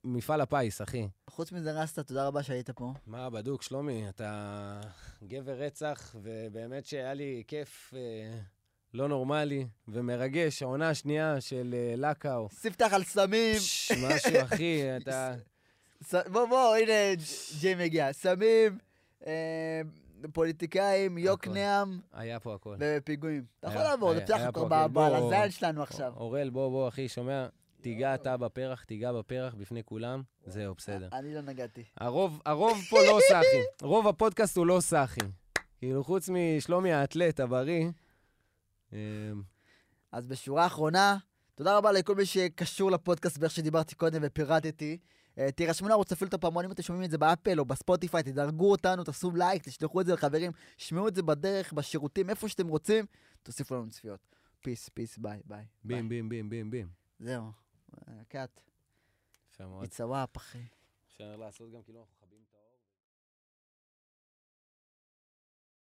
מפעל הפיס, אחי. חוץ מזה, רסטה, תודה רבה שהיית פה. מה, בדוק, שלומי, אתה גבר רצח, ובאמת שהיה לי כיף אה, לא נורמלי ומרגש, העונה השנייה של אה, לקאו. ספתח על סמים. פש, משהו, אחי, אתה... ס- בוא, בוא, הנה, ג'יי מגיע. סמים, אה, פוליטיקאים, יוקנעם היה פה הכל. ופיגועים. אתה יכול לעבור, זה בסך היה הכל. בוא. בלזיין שלנו עכשיו. אורל, בוא, בוא, אחי, שומע? תיגע אתה בפרח, תיגע בפרח בפני כולם, זהו, בסדר. אני לא נגעתי. הרוב, הרוב פה לא סאחי. רוב הפודקאסט הוא לא סאחי. כאילו, חוץ משלומי האתלט הבריא. אמ, אז בשורה האחרונה, תודה רבה לכל מי שקשור לפודקאסט ואיך שדיברתי קודם ופירטתי. אה, תירשמו לערוץ הפעילו את הפעמון, אם אתם שומעים את זה באפל או בספוטיפיי, תדרגו אותנו, תעשו לייק, תשלחו את זה לחברים, שמעו את זה בדרך, בשירותים, איפה שאתם רוצים, תוסיפו לנו צפיות. peace, peace, ביי, ביי. בים, בים, בים, בים, בים. זהו. אה, cut. יפה מאוד. It's a wrap, אחי. אפשר לעשות גם כאילו... אנחנו